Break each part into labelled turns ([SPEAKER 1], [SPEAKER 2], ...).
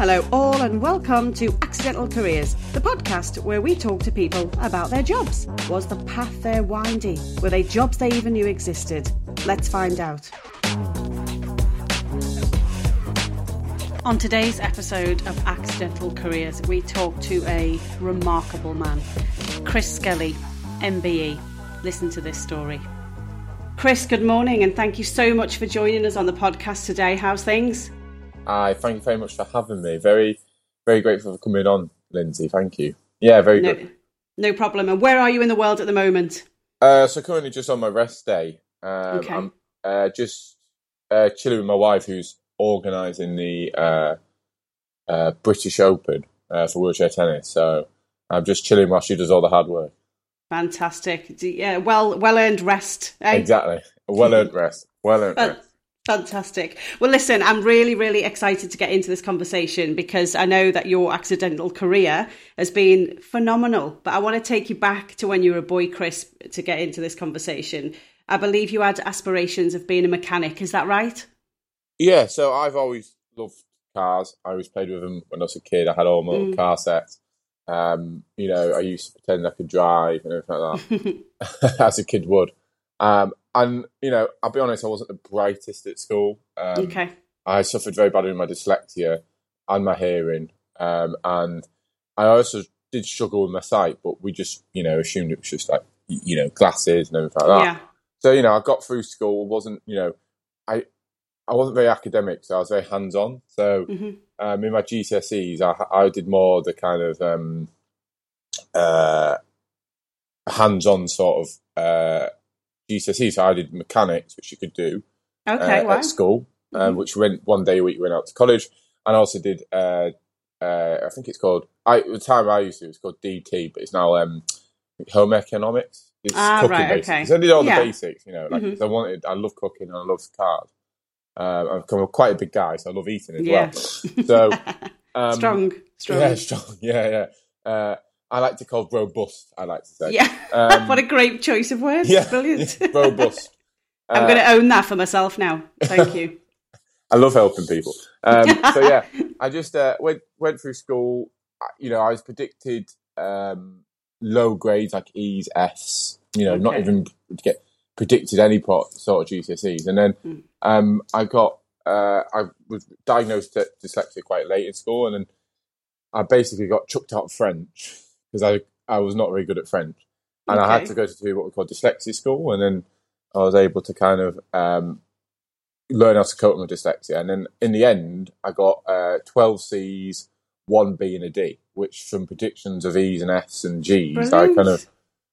[SPEAKER 1] hello, all, and welcome to Accidental Careers, the podcast where we talk to people about their jobs. Was the path there windy? Were they jobs they even knew existed? Let's find out. On today's episode of Accidental Careers, we talk to a remarkable man, Chris Skelley, MBE. Listen to this story. Chris, good morning, and thank you so much for joining us on the podcast today. How's things?
[SPEAKER 2] Hi, thank you very much for having me. Very, very grateful for coming on, Lindsay. Thank you. Yeah, very
[SPEAKER 1] no,
[SPEAKER 2] good.
[SPEAKER 1] No problem. And where are you in the world at the moment?
[SPEAKER 2] Uh, so currently just on my rest day. Um,
[SPEAKER 1] Okay.
[SPEAKER 2] I'm uh, just uh, chilling with my wife, who's organising the uh, uh, British Open uh, for wheelchair tennis. So I'm just chilling while she does all the hard work.
[SPEAKER 1] Fantastic. Yeah, well, well earned rest. Eh?
[SPEAKER 2] Exactly. Well earned rest. Well earned rest.
[SPEAKER 1] Fantastic. Well, listen, I'm really, really excited to get into this conversation because I know that your accidental career has been phenomenal. But I want to take you back to when you were a boy, Chris, to get into this conversation. I believe you had aspirations of being a mechanic. Is that right?
[SPEAKER 2] Yeah, so I've always loved cars. I always played with them when I was a kid. I had all my little
[SPEAKER 1] Mm.
[SPEAKER 2] car sets. Um, you know, I used to pretend I could drive and everything like that, as a kid would. Um, and you know, I'll be honest, I wasn't the brightest at school. Um,
[SPEAKER 1] okay.
[SPEAKER 2] I suffered very badly with my dyslexia and my hearing, um, and I also did struggle with my sight. But we just, you know, assumed it was just like you know glasses and everything like that.
[SPEAKER 1] Yeah.
[SPEAKER 2] So you know, I got through school. wasn't you know, I I wasn't very academic, so I was very hands on. So
[SPEAKER 1] hmm
[SPEAKER 2] um, in my GCSEs, I, I did more the kind of um, uh, hands on sort of uh, GCSEs. So I did mechanics, which you could do
[SPEAKER 1] Okay.
[SPEAKER 2] uh,
[SPEAKER 1] wow.
[SPEAKER 2] at school, um,
[SPEAKER 1] Mhm.
[SPEAKER 2] which went one day a week. Went out to college, and I also did. Uh, uh, I think it's called. I at the time I used to. It was called DT, but it's now um, home economics. It's
[SPEAKER 1] Ah,
[SPEAKER 2] cooking
[SPEAKER 1] right,
[SPEAKER 2] basics.
[SPEAKER 1] okay.
[SPEAKER 2] So I did all
[SPEAKER 1] Yeah.
[SPEAKER 2] the basics, you know. Like
[SPEAKER 1] Mhm.
[SPEAKER 2] 'cause I wanted. I love cooking and I love cars. Um, I've become quite a big guy, so I love eating as
[SPEAKER 1] Yeah.
[SPEAKER 2] well. So um,
[SPEAKER 1] strong. Strong.
[SPEAKER 2] yeah, strong. Yeah, yeah. Uh, I like to call robust. I like to say.
[SPEAKER 1] Yeah.
[SPEAKER 2] Um,
[SPEAKER 1] what a great choice of words.
[SPEAKER 2] yeah,
[SPEAKER 1] Brilliant.
[SPEAKER 2] yeah, robust.
[SPEAKER 1] I'm
[SPEAKER 2] Uh,
[SPEAKER 1] going to own that for myself now. Thank you.
[SPEAKER 2] I love helping people. Um, so yeah, I just uh, went went through school. You know, I was predicted um, low grades like E's, F's. You know, not even get predicted any pro- sort of GCSEs, and then
[SPEAKER 1] Mm.
[SPEAKER 2] um, I got uh, I was diagnosed with dyslexia quite late in school, and then I basically got chucked out of French because I I was not very good at French, and I had to go to what we call dyslexia school, and then I was able to kind of um, learn how to cope with dyslexia. And then in the end, I got uh, 12 C's, one B, and a D, which from predictions of E's and F's and G's, I kind of,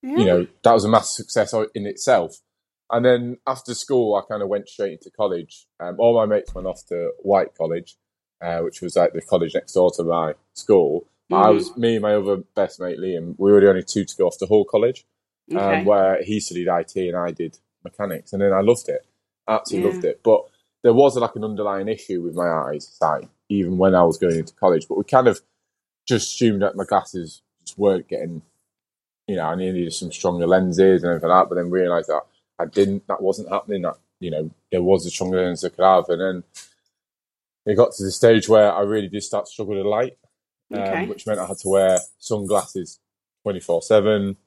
[SPEAKER 1] Yeah.
[SPEAKER 2] you know, that was a massive success in itself. And then after school, I kind of went straight into college. Um, all my mates went off to White College, uh, which was like the college next door to my school. I
[SPEAKER 1] Mhm.
[SPEAKER 2] was me and my other best mate Liam. We were the only two to go off to Hull College
[SPEAKER 1] Okay.
[SPEAKER 2] um, where he studied IT and I did mechanics, and then I loved it, absolutely
[SPEAKER 1] Yeah.
[SPEAKER 2] loved it. But there was like an underlying issue with my eyesight, even when I was going into college. But we kind of just assumed that my glasses just weren't getting, you know, I needed some stronger lenses and everything like that. But then realised that I didn't, that wasn't happening. That you know, there was a stronger lens I could have, and then it got to the stage where I really did start to struggle with light, um,
[SPEAKER 1] Okay.
[SPEAKER 2] which meant I had to wear sunglasses twenty four seven.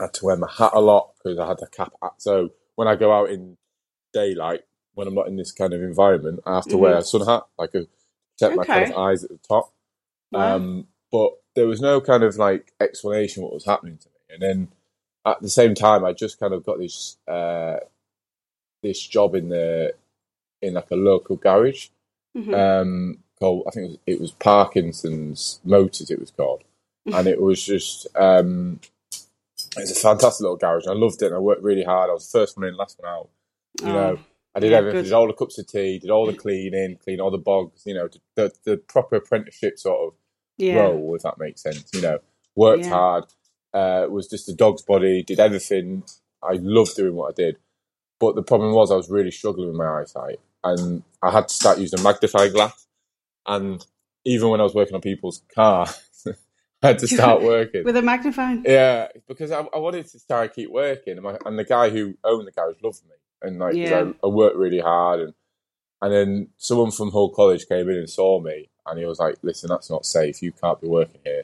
[SPEAKER 2] I had to wear my hat a lot because I had a cap. Hat. So when I go out in daylight, when I'm not in this kind of environment, I have to wear a sun hat, like a protect my kind of eyes at the top.
[SPEAKER 1] Wow.
[SPEAKER 2] Um, but there was no kind of like explanation what was happening to me. And then at the same time, I just kind of got this uh, this job in the in like a local garage
[SPEAKER 1] Mhm.
[SPEAKER 2] um, called I think it was, it was Parkinson's Motors. It was called, and it was just um, it was a fantastic little garage. I loved it. and I worked really hard. I was the first one in, last one out. You
[SPEAKER 1] Oh,
[SPEAKER 2] know, I did
[SPEAKER 1] yeah,
[SPEAKER 2] everything.
[SPEAKER 1] good.
[SPEAKER 2] Did all the cups of tea. Did all the cleaning. Clean all the bogs. You know, the the proper apprenticeship sort of
[SPEAKER 1] yeah.
[SPEAKER 2] role, if that makes sense. You know, worked
[SPEAKER 1] Yeah.
[SPEAKER 2] hard. Uh, was just a dog's body. Did everything. I loved doing what I did. But the problem was, I was really struggling with my eyesight, and I had to start using a magnifying glass. And even when I was working on people's cars, I had to start working.
[SPEAKER 1] With a magnifying.
[SPEAKER 2] Yeah, because I, I wanted to start keep working, and, my, and the guy who owned the garage loved me, and like
[SPEAKER 1] Yeah.
[SPEAKER 2] I, I worked really hard, and and then someone from Hull College came in and saw me, and he was like, "Listen, that's not safe. You can't be working here."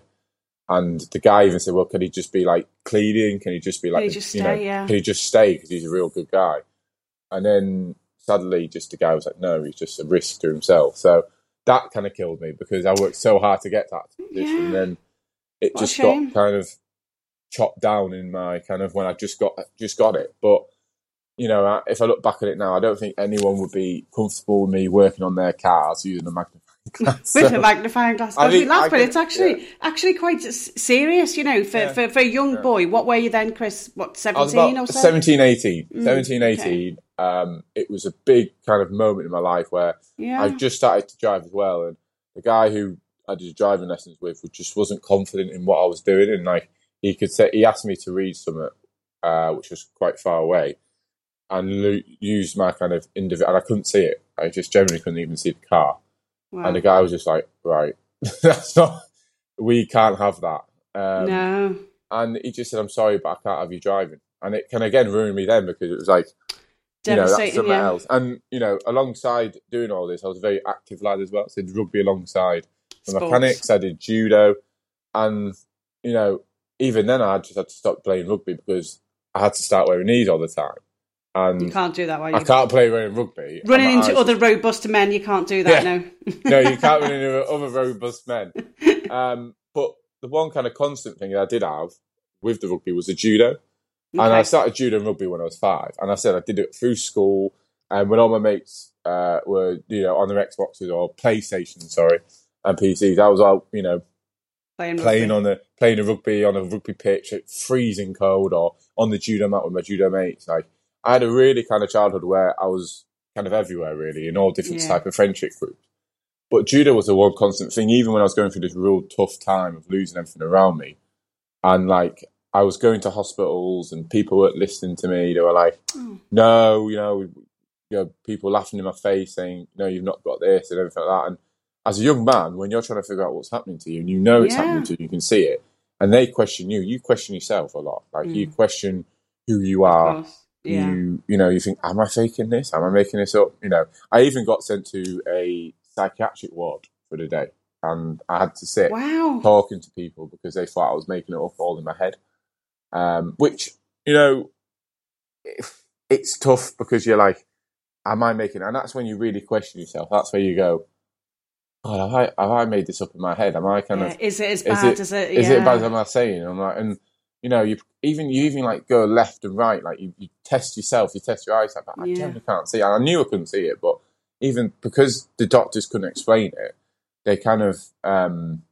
[SPEAKER 2] And the guy even said, "Well, can he just be like cleaning? Can he just be like,
[SPEAKER 1] he just
[SPEAKER 2] you know.
[SPEAKER 1] Yeah.
[SPEAKER 2] can he just stay because he's a real good guy?" And then suddenly, just the guy was like, "No, he's just a risk to himself." So that kind of killed me because I worked so hard to get that position,
[SPEAKER 1] Yeah.
[SPEAKER 2] and then it
[SPEAKER 1] What
[SPEAKER 2] just got kind of chopped down in my kind of when I just got just got it. But you know, if I look back at it now, I don't think anyone would be comfortable with me working on their cars using a magnifying
[SPEAKER 1] with a magnifying glass.
[SPEAKER 2] I
[SPEAKER 1] we laugh, but it's actually actually quite serious, you know, for,
[SPEAKER 2] Yeah.
[SPEAKER 1] for, for a young
[SPEAKER 2] Yeah.
[SPEAKER 1] boy. What were you then, Chris? What,
[SPEAKER 2] I was
[SPEAKER 1] 17
[SPEAKER 2] about
[SPEAKER 1] or so?
[SPEAKER 2] 17, 18.
[SPEAKER 1] Mm,
[SPEAKER 2] 17, 18. Um, it was a big kind of moment in my life where
[SPEAKER 1] Yeah.
[SPEAKER 2] I just started to drive as well, and the guy who I did driving lessons with just wasn't confident in what I was doing, and like he could say, he asked me to read something, uh, which was quite far away, and lo- use my kind of individual, and I couldn't see it. I just generally couldn't even see the car,
[SPEAKER 1] Wow.
[SPEAKER 2] and the guy was just like, right, that's not, we can't have that. Um,
[SPEAKER 1] no.
[SPEAKER 2] and he just said, "I'm sorry, but I can't have you driving." And it can again ruin me then because it was like, you know, that's something
[SPEAKER 1] yeah.
[SPEAKER 2] else. And you know, alongside doing all this, I was a very active lad as well. So I did rugby alongside the mechanics. I did judo, and you know, even then, I just had to stop playing rugby because I had to start wearing these all the time,
[SPEAKER 1] You can't do that while
[SPEAKER 2] I
[SPEAKER 1] you're
[SPEAKER 2] can't play wearing rugby.
[SPEAKER 1] running into
[SPEAKER 2] eyes-
[SPEAKER 1] other robust men. You can't do that,
[SPEAKER 2] Yeah.
[SPEAKER 1] no.
[SPEAKER 2] no, you can't run into other robust men. Um, but the one kind of constant thing that I did have with the rugby was the judo. And I started judo and rugby when I was five. And I said I did it through school. And when all my mates uh, were, you know, on their Xboxes or PlayStation, sorry, and PCs, I was out, you know,
[SPEAKER 1] Playing,
[SPEAKER 2] playing on a playing a rugby on a rugby pitch at freezing cold or on the judo mat with my judo mates. Like I had a really kind of childhood where I was kind of everywhere really in all different
[SPEAKER 1] Yeah.
[SPEAKER 2] type of friendship groups. But judo was the one constant thing, even when I was going through this real tough time of losing everything around me. And like I was going to hospitals and people weren't listening to me. They were like,
[SPEAKER 1] Oh.
[SPEAKER 2] No, you know, you know, people laughing in my face saying, No, you've not got this and everything like that. And as a young man, when you're trying to figure out what's happening to you and you know it's
[SPEAKER 1] Yeah.
[SPEAKER 2] happening to you, you can see it, and they question you, you question yourself a lot. Like you mm. question who you are.
[SPEAKER 1] Yeah.
[SPEAKER 2] You you know, you think, Am I faking this? Am I making this up? You know. I even got sent to a psychiatric ward for the day and I had to sit
[SPEAKER 1] Wow.
[SPEAKER 2] talking to people because they thought I was making it up all in my head. Um, which, you know, it's tough because you're like, am I making it? And that's when you really question yourself. That's where you go, God, have I, have I made this up in my head? Am I kind
[SPEAKER 1] Yeah.
[SPEAKER 2] of,
[SPEAKER 1] Is it as
[SPEAKER 2] is
[SPEAKER 1] bad
[SPEAKER 2] it-
[SPEAKER 1] as it?
[SPEAKER 2] is
[SPEAKER 1] yeah.
[SPEAKER 2] it bad as am I saying? I'm like, and, you know, you even, you even like go left and right, like you, you test yourself, you test your eyesight, but I
[SPEAKER 1] Yeah.
[SPEAKER 2] generally can't see. And I knew I couldn't see it, but even because the doctors couldn't explain it, they kind of, um,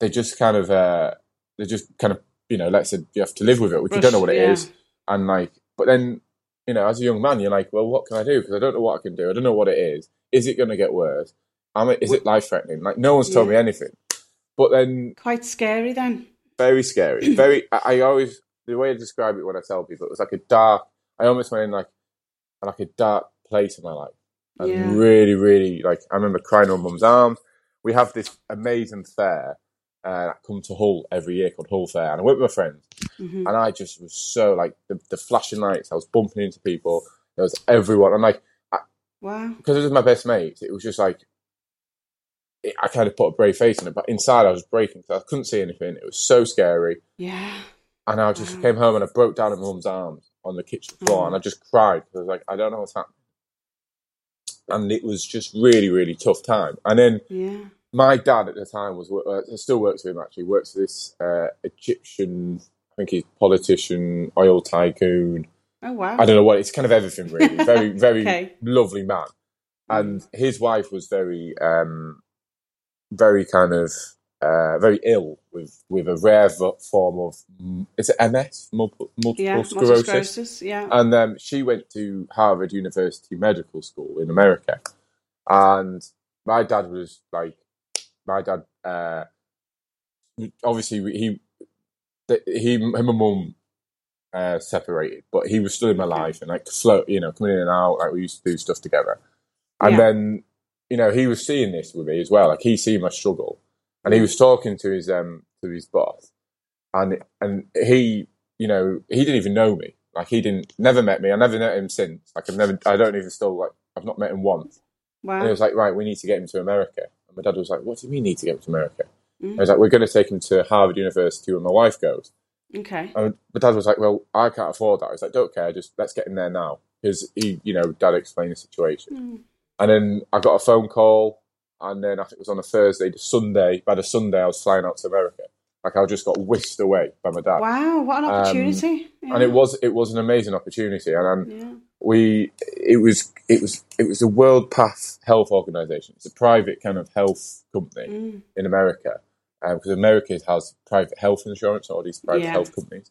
[SPEAKER 2] they just kind of, uh, they just kind of, you know, let's say you have to live with it, which you don't know what it is,
[SPEAKER 1] Yeah.
[SPEAKER 2] And like, but then, you know, as a young man, you're like, well, what can I do? Because I don't know what I can do. I don't know what it is. Is it going to get worse? Am I, is it life threatening? Like, no one's told me anything. But then,
[SPEAKER 1] Quite scary then.
[SPEAKER 2] Very scary. Very, I, I always, the way I describe it when I tell people, it was like a dark, I almost went in like, like a dark place in my life. And
[SPEAKER 1] Yeah.
[SPEAKER 2] really, really, like, I remember crying on mum's arms. We have this amazing fair uh, that come to Hull every year called Hull Fair. And I went with my friends
[SPEAKER 1] hmm
[SPEAKER 2] and I just was so like the, the flashing lights. I was bumping into people. There was everyone, I'm like
[SPEAKER 1] Wow.
[SPEAKER 2] because it was my best mates, it was just like it, I kind of put a brave face in it, but inside I was breaking because I couldn't see anything. It was so scary,
[SPEAKER 1] Yeah.
[SPEAKER 2] and I just
[SPEAKER 1] Wow.
[SPEAKER 2] came home and I broke down in my mum's arms on the kitchen floor,
[SPEAKER 1] Oh.
[SPEAKER 2] and I just cried because I was like, I don't know what's happening, and it was just really, really tough time. And then
[SPEAKER 1] Yeah.
[SPEAKER 2] my dad at the time was uh, still works for him actually works for this uh, Egyptian I think he's politician oil tycoon
[SPEAKER 1] Oh wow.
[SPEAKER 2] I don't know what it's kind of everything really very very
[SPEAKER 1] Okay.
[SPEAKER 2] lovely man and his wife was very um very kind of uh, very ill with with a rare form of mm, is it MS multiple, multiple
[SPEAKER 1] yeah.
[SPEAKER 2] sclerosis
[SPEAKER 1] Multiple sclerosis. Yeah.
[SPEAKER 2] and um, she went to Harvard University Medical School in America. And my dad was like, my dad, uh, obviously he, he, him and mum uh, separated, but he was still in my life and like float, you know, coming in and out. Like we used to do stuff together. And
[SPEAKER 1] Yeah.
[SPEAKER 2] then, you know, he was seeing this with me as well. Like he seen my struggle, and he was talking to his um to his boss, and and he, you know, he didn't even know me. Like he didn't, never met me. I never met him since. Like I've never, I don't even still like, I've not met him once. And he was like, right, we need to get him to America. And my dad was like, "What do you mean need to get to America?"
[SPEAKER 1] Mm.
[SPEAKER 2] I was like, "We're going to take him to Harvard University where my wife goes."
[SPEAKER 1] Okay.
[SPEAKER 2] And my dad was like, "Well, I can't afford that." I was like, "Don't care, just let's get him there now." Because he, you know, dad explained the situation.
[SPEAKER 1] Mm.
[SPEAKER 2] And then I got a phone call, and then I think it was on a Thursday, the Sunday. By the Sunday, I was flying out to America. Like I just got whisked away by my dad,
[SPEAKER 1] Wow, what an
[SPEAKER 2] Um,
[SPEAKER 1] opportunity! Yeah.
[SPEAKER 2] and it was it was an amazing opportunity. And, and
[SPEAKER 1] Yeah.
[SPEAKER 2] we it was it was it was the World Path Health Organization. It's a private kind of health company
[SPEAKER 1] Mm.
[SPEAKER 2] in America because America has private health insurance, all these private
[SPEAKER 1] Yeah.
[SPEAKER 2] health companies.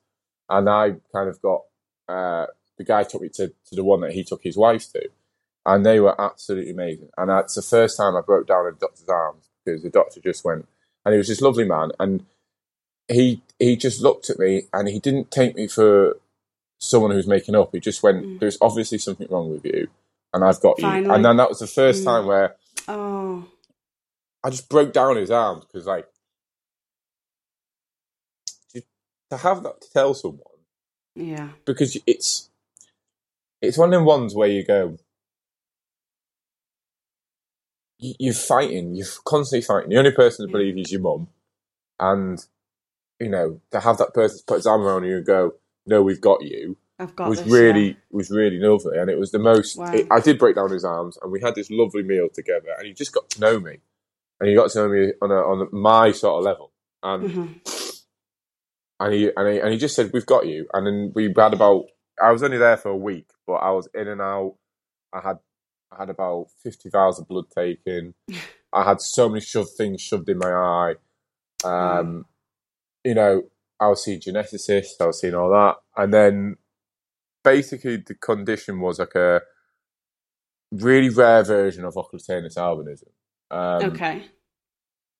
[SPEAKER 2] And I kind of got uh, the guy took me to, to the one that he took his wife to, and they were absolutely amazing. And it's the first time I broke down in doctor's arms because the doctor just went, and he was this lovely man, and he he just looked at me and he didn't take me for someone who's making up. He just went,
[SPEAKER 1] Mm.
[SPEAKER 2] "There's obviously something wrong with you." And I've got you. And then that was the first
[SPEAKER 1] Mm.
[SPEAKER 2] time where
[SPEAKER 1] Oh,
[SPEAKER 2] I just broke down his arms because, like, to, to have that to tell someone
[SPEAKER 1] yeah.
[SPEAKER 2] because it's it's one of them ones where you go, you're fighting, you're constantly fighting. The only person to believe you is your mum, and you know to have that person put his arm around you and go, "No, we've got you."
[SPEAKER 1] I've got
[SPEAKER 2] was
[SPEAKER 1] this,
[SPEAKER 2] really
[SPEAKER 1] yeah.
[SPEAKER 2] was really lovely, and it was the most.
[SPEAKER 1] Wow.
[SPEAKER 2] It, I did break down his arms, and we had this lovely meal together, and he just got to know me, and he got to know me on a, on a, my sort of level, and
[SPEAKER 1] Mhm.
[SPEAKER 2] and he and he and he just said, "We've got you," and then we had about. I was only there for a week, but I was in and out. I had I had about fifty vials of blood taken. I had so many shoved things shoved in my eye. Um, you know, I was seeing geneticists. I was seeing all that, and then basically the condition was like a really rare version of oculocutaneous albinism. Um,
[SPEAKER 1] okay.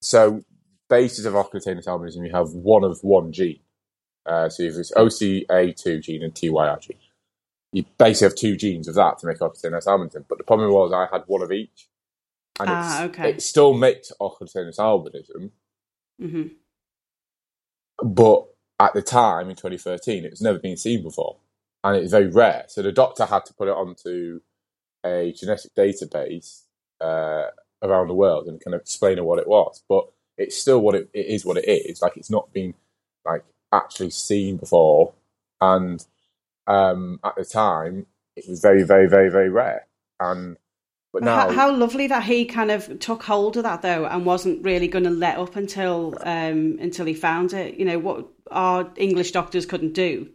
[SPEAKER 2] so, basis of oculocutaneous albinism, you have one of one gene. Uh, so if it's OCA2 gene and TYR gene, you basically have two genes of that to make oculocutaneous albinism. But the problem was I had one of each, and
[SPEAKER 1] Ah,
[SPEAKER 2] it's,
[SPEAKER 1] okay.
[SPEAKER 2] it still makes oculocutaneous albinism.
[SPEAKER 1] hmm
[SPEAKER 2] But at the time in 2013, it was never been seen before, and it's very rare. So the doctor had to put it onto a genetic database uh, around the world and kind of explain what it was. But it's still what it, it is. What it is. Like it's not been like actually seen before, and um, at the time, it was very, very, very, very rare. And but now,
[SPEAKER 1] how, how lovely that he kind of took hold of that though, and wasn't really going to let up until um, until he found it. You know what our English doctors couldn't do.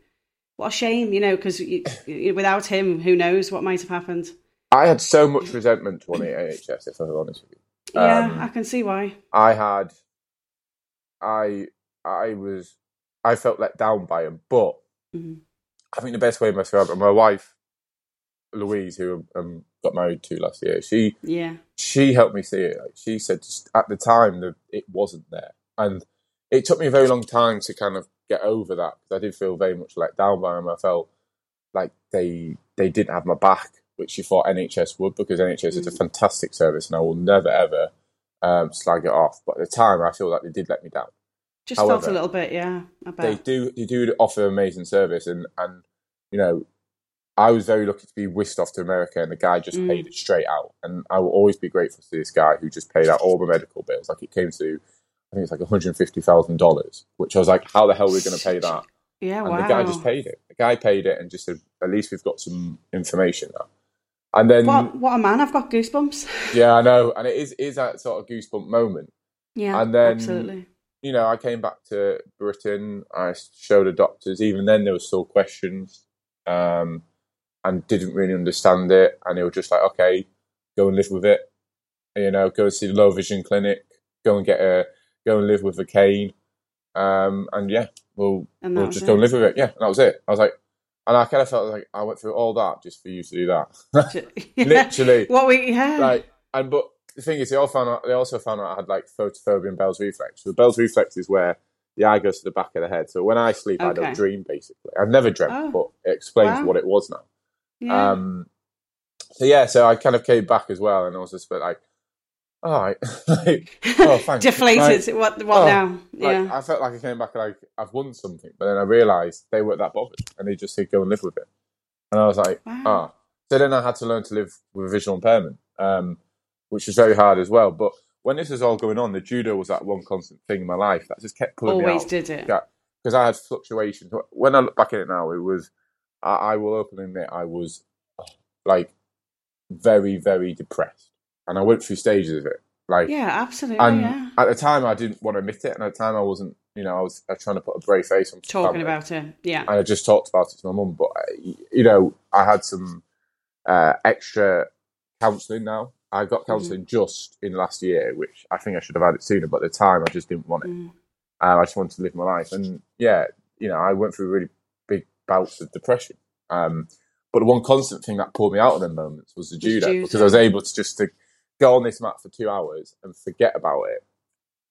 [SPEAKER 1] What a shame, you know, because without him, who knows what might have happened.
[SPEAKER 2] I had so much resentment toward the NHS. If I'm honest with you.
[SPEAKER 1] Yeah,
[SPEAKER 2] Um,
[SPEAKER 1] I can see why.
[SPEAKER 2] I had, I, I was, I felt let down by him. But
[SPEAKER 1] Mhm.
[SPEAKER 2] I think the best way of myself and my wife, Louise, who um, got married to last year, she
[SPEAKER 1] Yeah,
[SPEAKER 2] she helped me see it. Like, she said just at the time that it wasn't there, and it took me a very long time to kind of get over that because I did feel very much let down by them. I felt like they they didn't have my back, which you thought NHS would, because NHS is a
[SPEAKER 1] Mm.
[SPEAKER 2] fantastic service, and I will never ever um, slag it off. But at the time, I feel like they did let me down.
[SPEAKER 1] Just felt a little bit. Yeah,
[SPEAKER 2] They do they do offer amazing service, and and you know. I was very lucky to be whisked off to America, and the guy just
[SPEAKER 1] Mm.
[SPEAKER 2] paid it straight out. And I will always be grateful to this guy who just paid out all the medical bills. Like it came to, I think it's like one hundred fifty thousand dollars, which I was like, how the hell are we going to pay that?
[SPEAKER 1] Yeah,
[SPEAKER 2] And
[SPEAKER 1] wow.
[SPEAKER 2] the guy just paid it. The guy paid it and just said, at least we've got some information now. And then,
[SPEAKER 1] What what a man! I've got goosebumps.
[SPEAKER 2] yeah, I know, and it is is that sort of goosebump moment.
[SPEAKER 1] yeah,
[SPEAKER 2] And then-
[SPEAKER 1] absolutely.
[SPEAKER 2] You know, I came back to Britain. I showed the doctors. Even then, there were still questions, um, and didn't really understand it. And they were just like, okay, go and live with it. You know, go and see the low vision clinic. Go and get a go and live with a cane. Um, and yeah, we'll
[SPEAKER 1] And
[SPEAKER 2] we'll just
[SPEAKER 1] it.
[SPEAKER 2] go and live with it. Yeah, and that was it. I was like, and I kind of felt like I went through all that just for you to do that.
[SPEAKER 1] Yeah.
[SPEAKER 2] Literally,
[SPEAKER 1] What we yeah.
[SPEAKER 2] like, and but the thing is, they all found out. They also found out I had like photophobia and Bell's reflex. So the Bell's reflex is where the eye goes to the back of the head. So when I sleep, I don't dream. Basically, I've never dreamt,
[SPEAKER 1] Oh.
[SPEAKER 2] but it explains
[SPEAKER 1] Wow.
[SPEAKER 2] what it was now.
[SPEAKER 1] yeah.
[SPEAKER 2] Um, so yeah, so I kind of came back as well, and I was just like, all right, like, oh, thanks.
[SPEAKER 1] Deflated.
[SPEAKER 2] Like,
[SPEAKER 1] what what
[SPEAKER 2] oh,
[SPEAKER 1] now?
[SPEAKER 2] like,
[SPEAKER 1] Yeah.
[SPEAKER 2] I felt like I came back like I've won something, but then I realised they weren't that bothered, and they just said go and live with it, and I was like,
[SPEAKER 1] Wow.
[SPEAKER 2] ah. So then I had to learn to live with a visual impairment, um, which was very hard as well. But when this was all going on, the judo was that one constant thing in my life that just kept pulling
[SPEAKER 1] Always
[SPEAKER 2] me out.
[SPEAKER 1] did it.
[SPEAKER 2] Yeah, because I had fluctuations. When I look back at it now, it was I, I will openly admit I was like very, very depressed, and I went through stages of it. Like,
[SPEAKER 1] Yeah, absolutely.
[SPEAKER 2] and
[SPEAKER 1] yeah.
[SPEAKER 2] at the time, I didn't want to admit it, and at the time, I wasn't. You know, I was, I was trying to put a brave face on
[SPEAKER 1] Talking
[SPEAKER 2] family.
[SPEAKER 1] about it. Yeah.
[SPEAKER 2] and I just talked about it to my mum. But uh, you know, I had some uh, extra counselling now. I got
[SPEAKER 1] Mm-hmm.
[SPEAKER 2] counselling just in last year, which I think I should have had it sooner. But at the time, I just didn't want it.
[SPEAKER 1] Mm.
[SPEAKER 2] Um, I just wanted to live my life, and yeah, you know, I went through really big bouts of depression. Um, but the one constant thing that pulled me out of them moments was the judo,
[SPEAKER 1] judo.
[SPEAKER 2] because I was able to just to go on this mat for two hours and forget about it.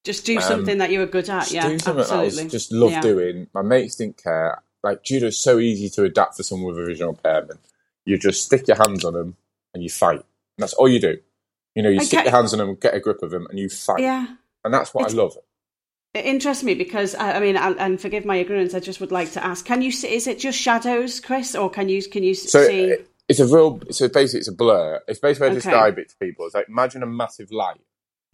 [SPEAKER 1] Just do
[SPEAKER 2] Um,
[SPEAKER 1] something that you were good at.
[SPEAKER 2] Just
[SPEAKER 1] Yeah,
[SPEAKER 2] do something that I
[SPEAKER 1] absolutely.
[SPEAKER 2] was just love
[SPEAKER 1] Yeah.
[SPEAKER 2] doing. My mates didn't care. Like judo is so easy to adapt for someone with a visual impairment. You just stick your hands on them and you fight. And that's all you do. You know, you
[SPEAKER 1] I
[SPEAKER 2] stick your hands on them, get a grip of them, and you fight.
[SPEAKER 1] Yeah.
[SPEAKER 2] And that's what
[SPEAKER 1] It's-
[SPEAKER 2] I love.
[SPEAKER 1] It interests me because I, I mean, and and forgive my ignorance. I just would like to ask: Can you see? Is it just shadows, Chris, or can you can you
[SPEAKER 2] So
[SPEAKER 1] see?
[SPEAKER 2] it- it's a real. So basically, it's a blur. It's basically I
[SPEAKER 1] Okay.
[SPEAKER 2] describe it to people. It's like imagine a massive light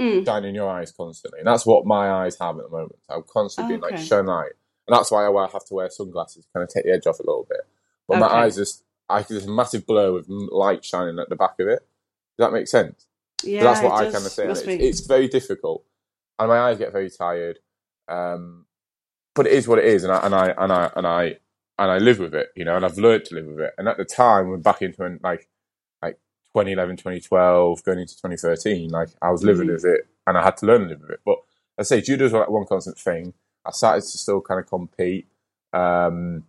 [SPEAKER 1] Mm.
[SPEAKER 2] shining in your eyes constantly, and that's what my eyes have at the moment. I'm constantly being like
[SPEAKER 1] Okay.
[SPEAKER 2] shine light, and that's why I have to wear sunglasses, to kind of take the edge off a little bit. But my eyes just, I there's a massive blur with light shining at the back of it. Does that make sense?
[SPEAKER 1] Yeah,
[SPEAKER 2] that's what I
[SPEAKER 1] does-
[SPEAKER 2] kind of say. It's, it's very difficult, and my eyes get very tired. Um, but it is what it is, and I and I and I and I and I live with it, you know, and I've learned to live with it. And at the time, we're back into like like 2011, 2012, going into 2013, like I was living
[SPEAKER 1] Mhm.
[SPEAKER 2] with it, and I had to learn to live with it. But I say judo judo's like one constant thing. I started to still kind of compete. Um,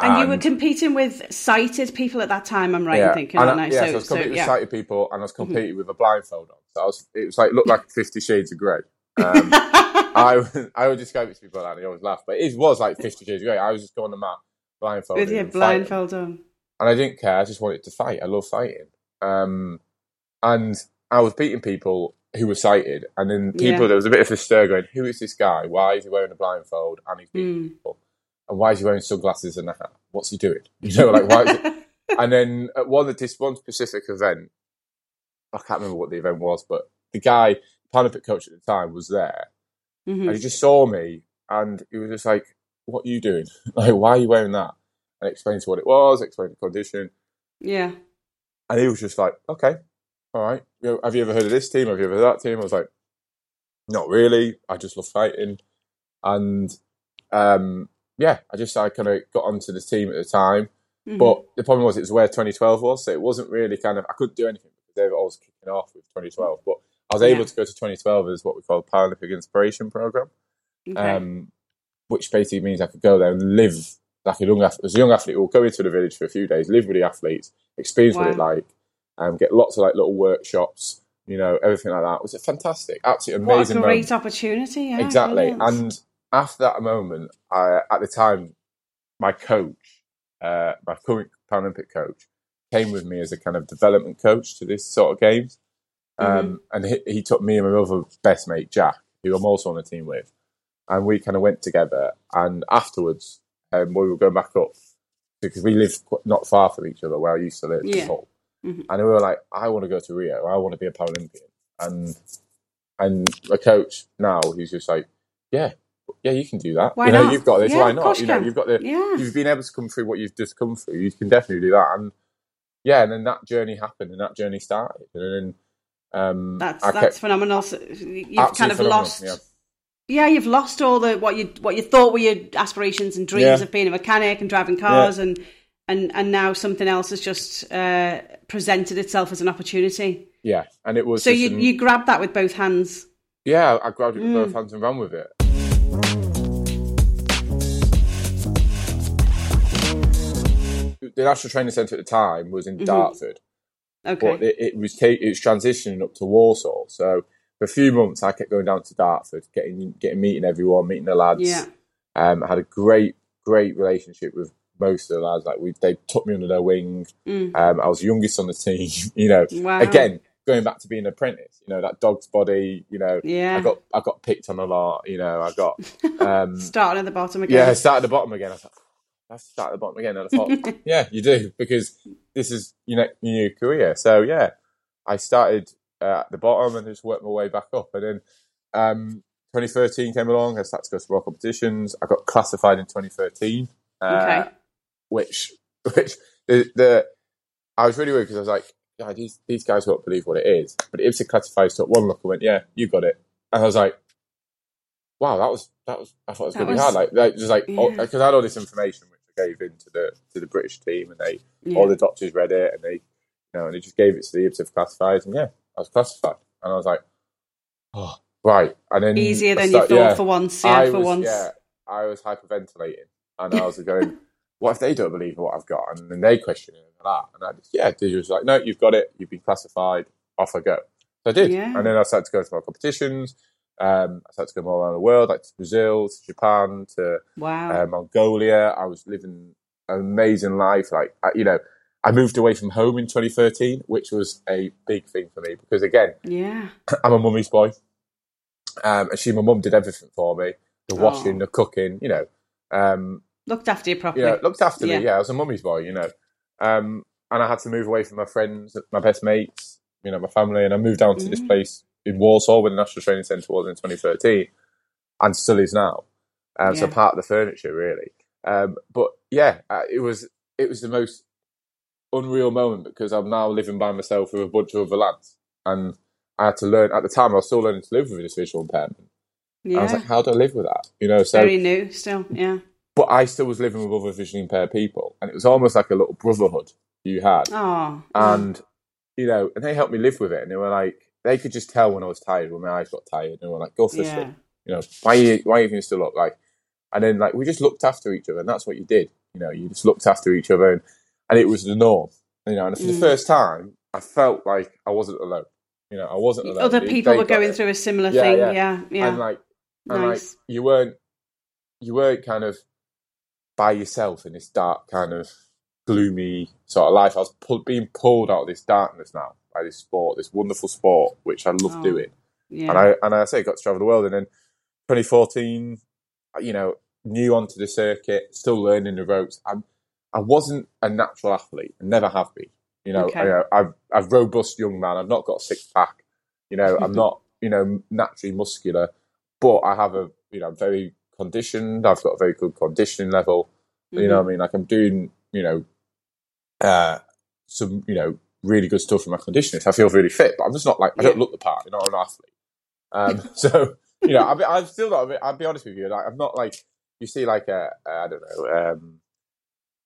[SPEAKER 1] and you were competing with sighted people at that time. I'm right in thinking,
[SPEAKER 2] and
[SPEAKER 1] I?
[SPEAKER 2] yeah, so,
[SPEAKER 1] So,
[SPEAKER 2] I was competing
[SPEAKER 1] so, yeah.
[SPEAKER 2] with sighted people, and I was competing with a blindfold on. So I was, it was like looked like Fifty Shades of Grey. Um, I I would describe it to people like that, and they always laugh, but it was like Fifty Shades of Grey. I was just going on the mat blindfolded,
[SPEAKER 1] with your
[SPEAKER 2] and fighting.
[SPEAKER 1] on.
[SPEAKER 2] and I didn't care. I just wanted to fight. I love fighting, um, and I was beating people who were sighted, and then people
[SPEAKER 1] Yeah.
[SPEAKER 2] there was a bit of a stir going, "Who is this guy? Why is he wearing a blindfold and he's beating
[SPEAKER 1] Mm.
[SPEAKER 2] people? And why is he wearing sunglasses and a hat? What's he doing? You know, like why?" And then at one at this one specific event, I can't remember what the event was, but the guy, Paralympic coach at the time, was there,
[SPEAKER 1] Mhm.
[SPEAKER 2] and he just saw me, and he was just like, "What are you doing? Like, why are you wearing that?" And explained to what it was, explained the condition,
[SPEAKER 1] Yeah.
[SPEAKER 2] and he was just like, "Okay, all right. You know, have you ever heard of this team? Have you ever heard of that team?" I was like, "Not really. I just love fighting," and um, yeah, I just I kind of got onto the team at the time.
[SPEAKER 1] Mhm.
[SPEAKER 2] But the problem was it was where 2012 was, so it wasn't really kind of I couldn't do anything because they were always kicking off with 2012. But I was able
[SPEAKER 1] Yeah.
[SPEAKER 2] to go to 2012 as what we call the Paralympic Inspiration Program,
[SPEAKER 1] Okay.
[SPEAKER 2] um, which basically means I could go there and live like a young athlete. As a young athlete, will go into the village for a few days, live with the athletes, experience what it
[SPEAKER 1] Wow.
[SPEAKER 2] like, um, get lots of like little workshops, you know, everything like that. It was a fantastic, absolutely amazing.
[SPEAKER 1] what a
[SPEAKER 2] moment.
[SPEAKER 1] great opportunity. Yeah,
[SPEAKER 2] Exactly.
[SPEAKER 1] brilliant.
[SPEAKER 2] And after that moment, I, at the time, my coach, uh, my current Paralympic coach, came with me as a kind of development coach to this sort of games.
[SPEAKER 1] Mm-hmm.
[SPEAKER 2] Um, and he, he took me and my other best mate, Jack, who I'm also on the team with, and we kind of went together. And afterwards, um, we were going back up because we live not far from each other where I used to live
[SPEAKER 1] Yeah. Mhm.
[SPEAKER 2] And we were like, I want to go to Rio. I want to be a Paralympian. And and my coach now, he's just like, yeah, yeah, you can do that.
[SPEAKER 1] Why
[SPEAKER 2] you know,
[SPEAKER 1] not?
[SPEAKER 2] you've got this.
[SPEAKER 1] Yeah,
[SPEAKER 2] why not? You know, you've got the,
[SPEAKER 1] yeah.
[SPEAKER 2] you've been able to come through what you've just come through. You can definitely do that. And yeah, and then that journey happened, and that journey started, and then um,
[SPEAKER 1] That's
[SPEAKER 2] I
[SPEAKER 1] that's
[SPEAKER 2] kept
[SPEAKER 1] phenomenal. So you've kind of lost.
[SPEAKER 2] Yeah.
[SPEAKER 1] Yeah, you've lost all the what you what you thought were your aspirations and dreams
[SPEAKER 2] Yeah.
[SPEAKER 1] of being a mechanic and driving cars, and and and now something else has just uh, presented itself as an opportunity.
[SPEAKER 2] yeah, and it was
[SPEAKER 1] So you
[SPEAKER 2] an-
[SPEAKER 1] you grabbed that with both hands.
[SPEAKER 2] yeah, I grabbed it with
[SPEAKER 1] Mm.
[SPEAKER 2] both hands and ran with it. The National Training Centre at the time was in
[SPEAKER 1] Mhm.
[SPEAKER 2] Dartford,
[SPEAKER 1] Okay.
[SPEAKER 2] but it, it was take, it was transitioning up to Walsall. So for a few months, I kept going down to Dartford, getting getting meeting everyone, meeting the lads.
[SPEAKER 1] yeah.
[SPEAKER 2] Um, I had a great great relationship with most of the lads. Like we, they took me under their wing.
[SPEAKER 1] Mm.
[SPEAKER 2] Um, I was the youngest on the team. You know,
[SPEAKER 1] Wow.
[SPEAKER 2] again going back to being an apprentice. You know that dog's body. You know,
[SPEAKER 1] Yeah.
[SPEAKER 2] I got I got picked on a lot. You know, I got um,
[SPEAKER 1] Starting at the bottom again.
[SPEAKER 2] yeah, start at the bottom again. I thought, let's start at the bottom again. And I thought, yeah, you do because this is your new career. So yeah, I started uh, at the bottom and just worked my way back up. And then um, 2013 came along. I started to go to more competitions. I got classified in 2013, uh,
[SPEAKER 1] Okay.
[SPEAKER 2] which which the, the I was really weird because I was like, yeah, these these guys won't believe what it is. But IBSA classifiers took one look and went, yeah, you got it. And I was like, wow, that was that was I thought it was going to be hard. Like, like just like
[SPEAKER 1] Yeah.
[SPEAKER 2] because I had all this information I gave in to the to the British team and they
[SPEAKER 1] Yeah.
[SPEAKER 2] all the doctors read it and they you know and they just gave it to the IBSA classifiers and yeah, I was classified and I was like, oh right. And then
[SPEAKER 1] Easier than
[SPEAKER 2] start-
[SPEAKER 1] you thought
[SPEAKER 2] yeah.
[SPEAKER 1] for once. Yeah,
[SPEAKER 2] I
[SPEAKER 1] for
[SPEAKER 2] was,
[SPEAKER 1] once.
[SPEAKER 2] Yeah, I was hyperventilating, and I was going, "What if they don't believe what I've got?" And then they question it and that, and I just, yeah, they was like, "No, you've got it. You've been classified. Off I go." So I did,
[SPEAKER 1] Yeah.
[SPEAKER 2] and then I started to go to my competitions. Um, I started to go more around the world, like to Brazil, to Japan, to
[SPEAKER 1] Wow.
[SPEAKER 2] uh, Mongolia. I was living an amazing life. Like, I, you know, I moved away from home in 2013, which was a big thing for me because, again,
[SPEAKER 1] yeah.
[SPEAKER 2] I'm a mummy's boy. Um, and she, my mum, did everything for me the washing,
[SPEAKER 1] Oh.
[SPEAKER 2] the cooking, you know. Um,
[SPEAKER 1] Looked after you properly.
[SPEAKER 2] yeah, looked after
[SPEAKER 1] Yeah.
[SPEAKER 2] me. Yeah, I was a mummy's boy, you know. Um, and I had to move away from my friends, my best mates, you know, my family. And I moved down to this
[SPEAKER 1] Mm.
[SPEAKER 2] place in Walsall where the National Training Centre was in 2013 and still is now. Um, So part of the furniture, really. Um, but yeah, uh, it was it was the most unreal moment because I'm now living by myself with a bunch of other lads. And I had to learn, at the time, I was still learning to live with this visual impairment.
[SPEAKER 1] yeah.
[SPEAKER 2] I was like, how do I live with that? You know, so
[SPEAKER 1] Very new still. Yeah.
[SPEAKER 2] but I still was living with other visually impaired people, and it was almost like a little brotherhood you had.
[SPEAKER 1] Oh.
[SPEAKER 2] And you know, and they helped me live with it, and they were like, they could just tell when I was tired, when my eyes got tired, and were like, "Go for a
[SPEAKER 1] yeah.
[SPEAKER 2] sleep." You know, why are you, why are you even still up? Like, and then like we just looked after each other, and that's what you did. You know, you just looked after each other, and, and it was the norm. You know, and for the
[SPEAKER 1] Mm.
[SPEAKER 2] first time, I felt like I wasn't alone. You know, I wasn't alone.
[SPEAKER 1] Other people
[SPEAKER 2] they
[SPEAKER 1] were going
[SPEAKER 2] it.
[SPEAKER 1] through a similar
[SPEAKER 2] Yeah,
[SPEAKER 1] thing.
[SPEAKER 2] yeah.
[SPEAKER 1] Yeah. Yeah.
[SPEAKER 2] and like and
[SPEAKER 1] Nice.
[SPEAKER 2] like you weren't you weren't kind of by yourself in this dark kind of gloomy sort of life. I was being pulled out of this darkness now by this sport, this wonderful sport which I love
[SPEAKER 1] Oh,
[SPEAKER 2] doing.
[SPEAKER 1] yeah.
[SPEAKER 2] And I and I say got to travel the world, and then 2014, uh, you know, new onto the circuit, still learning the ropes. I'm I wasn't a natural athlete, and never have been. You know,
[SPEAKER 1] Okay.
[SPEAKER 2] I, uh, I've I've robust young man. I've not got a six pack. You know, I'm not you know naturally muscular, but I have a you know I'm very conditioned. I've got a very good conditioning level. You know, what I mm-hmm. mean, like I'm doing you know uh, some you know really good stuff for my conditioning. So I feel really fit, but I'm just not like I don't look the part. You know, I'm an athlete. Um, so you know, I, I'm still not. I'll be honest with you. Like, I'm not like you see, like a I don't know, um,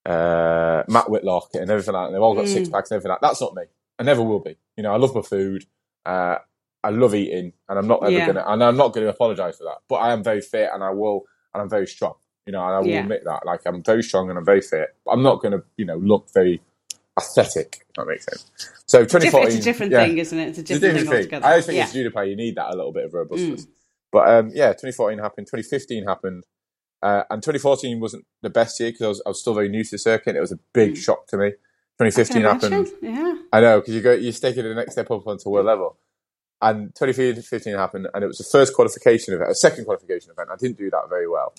[SPEAKER 2] uh, Max Whitlock and everything like. that. They've all got
[SPEAKER 1] Mm.
[SPEAKER 2] six packs and everything like. that. That's not me. I never will be. You know, I love my food. Uh, I love eating, and I'm not ever
[SPEAKER 1] Yeah.
[SPEAKER 2] gonna. And I'm not going to apologise for that. But I am very fit, and I will, and I'm very strong. You know, and I will
[SPEAKER 1] Yeah.
[SPEAKER 2] admit that. Like I'm very strong and I'm very fit. But I'm not going to, you know, look very aesthetic. If that makes sense. So 2014,
[SPEAKER 1] it's a different
[SPEAKER 2] yeah.
[SPEAKER 1] thing, isn't it? It's a
[SPEAKER 2] It's a
[SPEAKER 1] different,
[SPEAKER 2] different
[SPEAKER 1] thing
[SPEAKER 2] thing.
[SPEAKER 1] altogether.
[SPEAKER 2] I think
[SPEAKER 1] yeah.
[SPEAKER 2] judo player, you need that a little bit of robustness.
[SPEAKER 1] Mm.
[SPEAKER 2] But um, yeah, 2014 happened. 2015 happened. Uh, and 2014 wasn't the best year because I was, I was still very new to the circuit. It was a big
[SPEAKER 1] Mm.
[SPEAKER 2] shock to me. 2015 happened.
[SPEAKER 1] Yeah.
[SPEAKER 2] I know because you go, you're taking the next step up onto world level. And 2015 happened, and it was the first qualification event, a second qualification event. I didn't do that very well.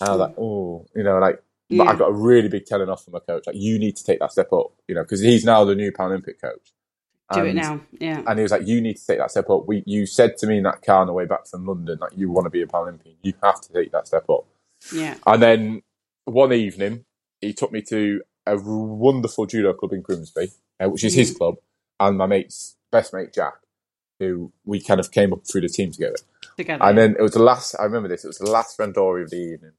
[SPEAKER 2] And I was like, oh, you know, like, but I
[SPEAKER 1] Yeah.
[SPEAKER 2] got a really big telling off from my coach. Like, you need to take that step up, you know, because he's now the new Paralympic coach.
[SPEAKER 1] Do it now. Yeah.
[SPEAKER 2] and he was like, "You need to take that step up." We, you said to me in that car on the way back from London that you want to be a Paralympian. You have to take that step up.
[SPEAKER 1] Yeah.
[SPEAKER 2] And then one evening, he took me to a wonderful judo club in Grimsby, uh, which is his club, and my mate's best mate Jack, who we kind of came up through the team together.
[SPEAKER 1] Together.
[SPEAKER 2] And then it was the last. I remember this. It was the last randori of the evening,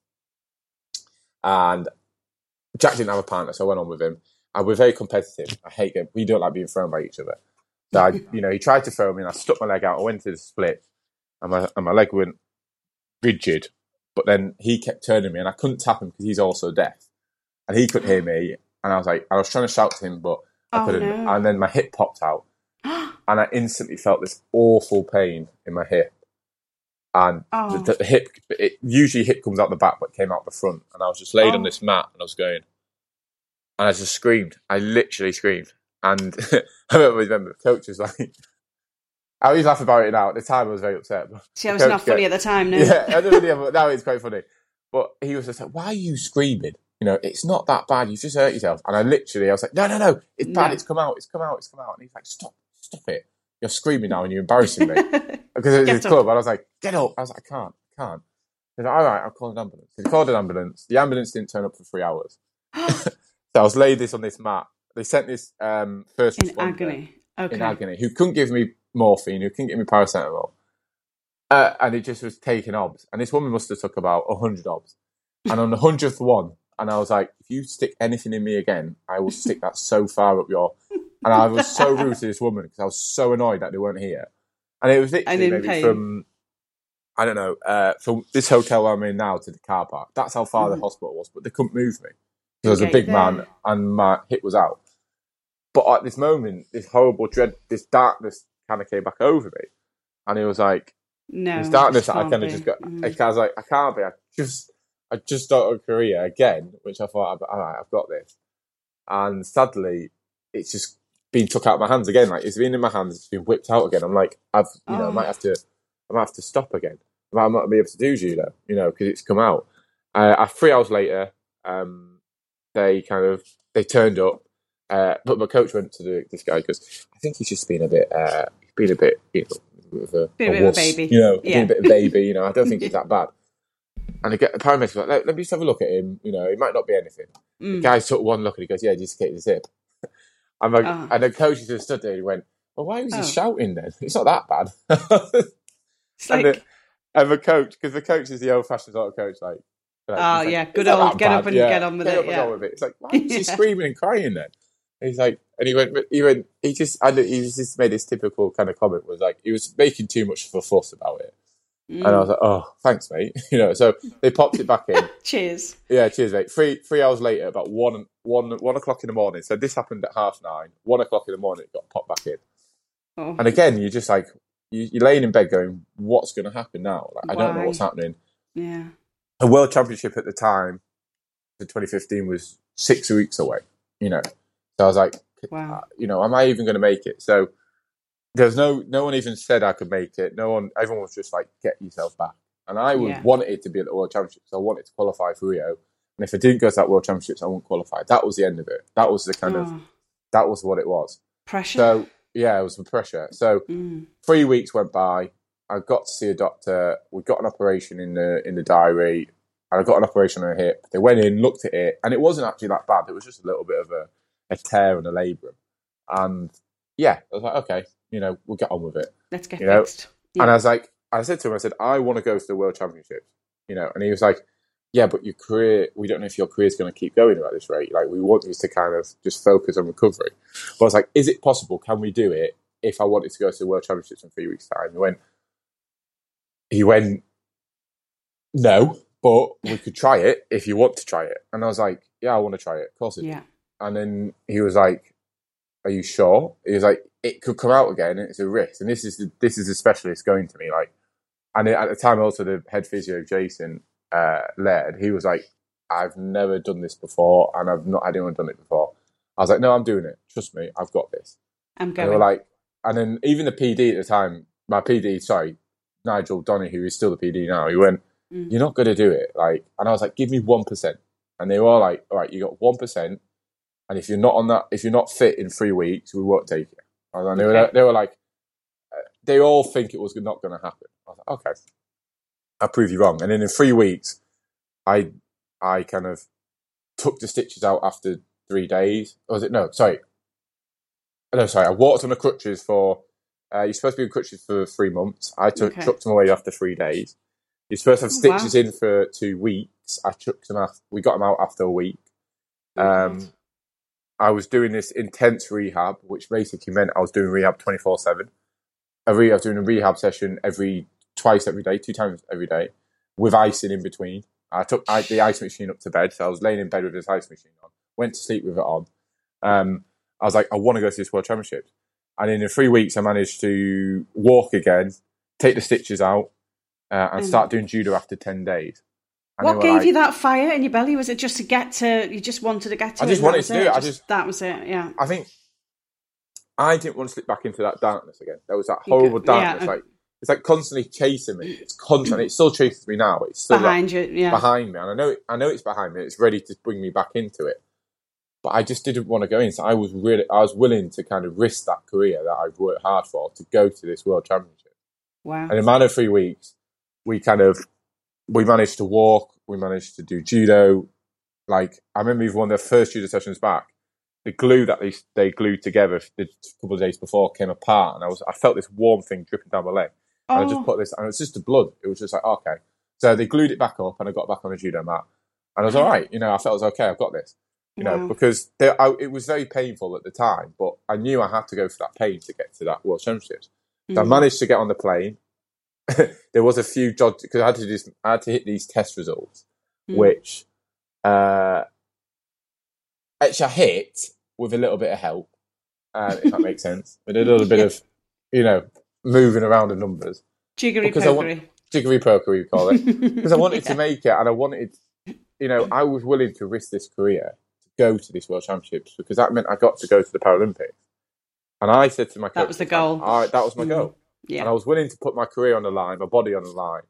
[SPEAKER 2] and Jack didn't have a partner, so I went on with him. And we're very competitive. I hate it. We don't like being thrown by each other. So I, you know, he tried to throw me, and I stuck my leg out. I went to the split, and my and my leg went rigid. But then he kept turning me, and I couldn't tap him because he's also deaf, and he couldn't hear me. And I was like, I was trying to shout to him, but I
[SPEAKER 1] Oh,
[SPEAKER 2] couldn't.
[SPEAKER 1] no.
[SPEAKER 2] And then my hip popped out, and I instantly felt this awful pain in my hip. And
[SPEAKER 1] Oh.
[SPEAKER 2] the, the hip, it, usually hip comes out the back, but came out the front. And I was just laid on
[SPEAKER 1] Oh.
[SPEAKER 2] this mat, and I was going, and I just screamed. I literally screamed. And I remember, the coach was like, I always laugh about it now. At the time, I was very upset.
[SPEAKER 1] See, I was not funny at the time, no.
[SPEAKER 2] Yeah, I don't really have, now it's quite funny. But he was just like, why are you screaming? You know, it's not that bad. You just hurt yourself. And I literally, I was like, no, no, no, it's bad.
[SPEAKER 1] No.
[SPEAKER 2] It's come out. It's come out. It's come out. And he's like, stop, stop it. You're screaming now and you're embarrassing me because it was
[SPEAKER 1] Get
[SPEAKER 2] his club. And I was like, get up. I was like, I can't, I can't. He's like, all right, I'll call an ambulance. He called an ambulance. The ambulance didn't turn up for three hours. So I was laid this on this mat. They sent this um, first
[SPEAKER 1] In agony. Okay.
[SPEAKER 2] in agony who couldn't give me morphine, who couldn't give me paracetamol. Uh, and it just was taking obs. And this woman must have took about 100 obs. And on the 100th one, and I was like, if you stick anything in me again, I will stick that so far up your. And I was so rude to this woman because I was so annoyed that they weren't here. And it was literally maybe
[SPEAKER 1] pain.
[SPEAKER 2] from, I don't know, uh, from this hotel I'm in now to the car park. That's how far
[SPEAKER 1] Mhm.
[SPEAKER 2] the hospital was, but they couldn't move me. Because I was a big man and my hip was out. But at this moment, this horrible dread, this darkness kind of came back over me. And it was like,
[SPEAKER 1] No.
[SPEAKER 2] this darkness, I kind of just got,
[SPEAKER 1] Mm.
[SPEAKER 2] I was like, I can't be. I just, I just started a career again, which I thought, all right, I've got this. And sadly, it's just been took out of my hands again. Like it's been in my hands, it's been whipped out again. I'm like, I've, you know, I
[SPEAKER 1] Oh.
[SPEAKER 2] might have to, I might have to stop again. I might not be able to do judo, you know, because it's come out. Uh, three hours later, um, they kind of they turned up, uh, but my coach went to the, this guy because I think he's just been a bit, uh, he's been a bit, you know, of a,
[SPEAKER 1] Been a bit of a baby.
[SPEAKER 2] you know,
[SPEAKER 1] Yeah.
[SPEAKER 2] been a bit of a baby. You know, I don't think he's that bad. And the, g- the paramedics were like, let, let me just have a look at him. You know, it might not be anything. The
[SPEAKER 1] Mm.
[SPEAKER 2] guy took one look and he goes, "Yeah, just dislocated his hip." I'm like,
[SPEAKER 1] Ah.
[SPEAKER 2] and the coach just stood there and he went, "Well, why was he
[SPEAKER 1] Oh.
[SPEAKER 2] shouting then? It's not that bad."
[SPEAKER 1] It's
[SPEAKER 2] and, the, and the coach, because the coach is the old-fashioned sort of coach, like, like,
[SPEAKER 1] Oh,
[SPEAKER 2] like,
[SPEAKER 1] yeah, good old get up
[SPEAKER 2] bad."
[SPEAKER 1] and get on with
[SPEAKER 2] get
[SPEAKER 1] it,
[SPEAKER 2] up and
[SPEAKER 1] yeah.
[SPEAKER 2] go with it. It's like, why he
[SPEAKER 1] Yeah.
[SPEAKER 2] screaming and crying then? He's like, and he went, he went, he just, and he just made this typical kind of comment was like, he was making too much of a fuss about it,
[SPEAKER 1] mm.
[SPEAKER 2] and I was like, oh, thanks, mate. you know, so they popped it back in.
[SPEAKER 1] Cheers.
[SPEAKER 2] Yeah, cheers, mate. Three three hours later, about one one one o'clock in the morning. So this happened at half nine. One o'clock in the morning, it got popped back in.
[SPEAKER 1] Oh.
[SPEAKER 2] And again, you're just like you, you're laying in bed going, "What's going to happen now?" Like I don't know what's happening.
[SPEAKER 1] Yeah.
[SPEAKER 2] A world championship at the time, the 2015, was six weeks away. You know, so I was like,
[SPEAKER 1] Wow.
[SPEAKER 2] uh, you know, am I even going to make it? So there's no no one even said I could make it. No one, everyone was just like, "Get yourself back." And I would
[SPEAKER 1] Yeah.
[SPEAKER 2] want it to be at the World Championships. I wanted to qualify for Rio. And if I didn't go to that World Championships, I wouldn't qualify. That was the end of it. That was the kind of
[SPEAKER 1] Oh.
[SPEAKER 2] that was what it was.
[SPEAKER 1] Pressure.
[SPEAKER 2] So yeah, it was the pressure. So
[SPEAKER 1] Mm.
[SPEAKER 2] three weeks went by. I got to see a doctor. We got an operation in the in the diary, and I got an operation on a hip. They went in, looked at it, and it wasn't actually that bad. It was just a little bit of a, a tear and a labrum. And yeah, I was like, okay, you know, we'll get on with it.
[SPEAKER 1] Let's get
[SPEAKER 2] you know,
[SPEAKER 1] fixed.
[SPEAKER 2] And I was like, I said to him, I said, I want to go to the World Championships, you know. And he was like, Yeah, but your career, we don't know if your career's going to keep going at this rate. Like, we want you to kind of just focus on recovery. But I was like, Is it possible? Can we do it if I wanted to go to the World Championships in three weeks' time? He went, He went, No, but we could try it if you want to try it. And I was like, Yeah, I want to try it. Of course I do.
[SPEAKER 1] yeah.
[SPEAKER 2] And then he was like, "Are you sure?" He was like, "It could come out again. It's a risk." And this is the, this is the specialist going to me like, and at the time also the head physio Jason uh, Laird, he was like, "I've never done this before, and I've not had anyone done it before." I was like, "No, I'm doing it. Trust me, I've got this."
[SPEAKER 1] I'm
[SPEAKER 2] And they were like, and then even the PD at the time, my PD, sorry, Nigel Donohue, who is still the PD now, he went,
[SPEAKER 1] Mm.
[SPEAKER 2] "You're not going to do it." Like, and I was like, "Give me one percent," and they were all like, "All right, you got one. And if you're not on that, if you're not fit in three weeks, we won't take you. And they were, they were like, they all think it was not going to happen. I was like, okay, I'll prove you wrong. And then in three weeks, I, I kind of took the stitches out after three days. Or was it no? Sorry, no, sorry. I walked on the crutches for. Uh, you're supposed to be on crutches for three months. I took
[SPEAKER 1] Okay.
[SPEAKER 2] chucked them away after three days. You're supposed to have
[SPEAKER 1] Oh, wow.
[SPEAKER 2] stitches in for two weeks. I chucked them out. We got them out after a week. Um, I was doing this intense rehab, which basically meant I was doing rehab 24 7. Every, I was doing a rehab session every twice every day, two times every day, with icing in between. I took I, the ice machine up to bed, so I was laying in bed with this ice machine on, went to sleep with it on. Um, I was like, I want to go to this World Championship. And in three weeks, I managed to walk again, take the stitches out, uh, and
[SPEAKER 1] Mm.
[SPEAKER 2] start doing judo after 10 days. And
[SPEAKER 1] what gave
[SPEAKER 2] like-
[SPEAKER 1] you that fire in your belly? Was it just to get to? You just wanted to get to.
[SPEAKER 2] I just wanted to do it. I just-
[SPEAKER 1] that was it. Yeah.
[SPEAKER 2] I think I didn't want to slip back into that darkness again. There was that horrible
[SPEAKER 1] yeah,
[SPEAKER 2] darkness,
[SPEAKER 1] uh,
[SPEAKER 2] like it's like constantly chasing me. It's constant. It still chases me now. It's still like,
[SPEAKER 1] Behind you. Yeah.
[SPEAKER 2] behind me, and I know it, I know it's behind me. It's ready to bring me back into it. but I just didn't want to go in. So I was really, I was willing to kind of risk that career that I've worked hard for to go to this World Championship.
[SPEAKER 1] Wow.
[SPEAKER 2] And in a matter of three weeks, we kind of we managed to walk, we managed to do judo. Like I remember even one of the first judo sessions back, the glue that they they glued together a couple of days before came apart, and I was I felt this warm thing dripping down my leg. And I just
[SPEAKER 1] Oh.
[SPEAKER 2] put this, and it's just the blood. It was just like okay. So they glued it back up, and I got back on the judo mat, and I was all right. You know, I felt it was okay. I've got this. You know,
[SPEAKER 1] Wow.
[SPEAKER 2] because there, I, it was very painful at the time, but I knew I had to go for that pain to get to that World Championships. So I
[SPEAKER 1] Mhm.
[SPEAKER 2] managed to get on the plane. there was a few jobs because I had to do, some- I had to hit these test results,
[SPEAKER 1] Mm.
[SPEAKER 2] which uh, actually I hit with a little bit of help, uh, if that makes sense. With a little bit of, you know, moving around the numbers,
[SPEAKER 1] Jiggery
[SPEAKER 2] I want- jiggery pokery, we call it, because I wanted
[SPEAKER 1] Yeah.
[SPEAKER 2] to make it, and I wanted, you know, I was willing to risk this career to go to this World Championships because that meant I got to go to the Paralympics. And I said to my coach,
[SPEAKER 1] That was the goal.
[SPEAKER 2] All right, that was my
[SPEAKER 1] Mm.
[SPEAKER 2] goal.
[SPEAKER 1] Yeah.
[SPEAKER 2] and I was willing to put my career on the line, my body on the line,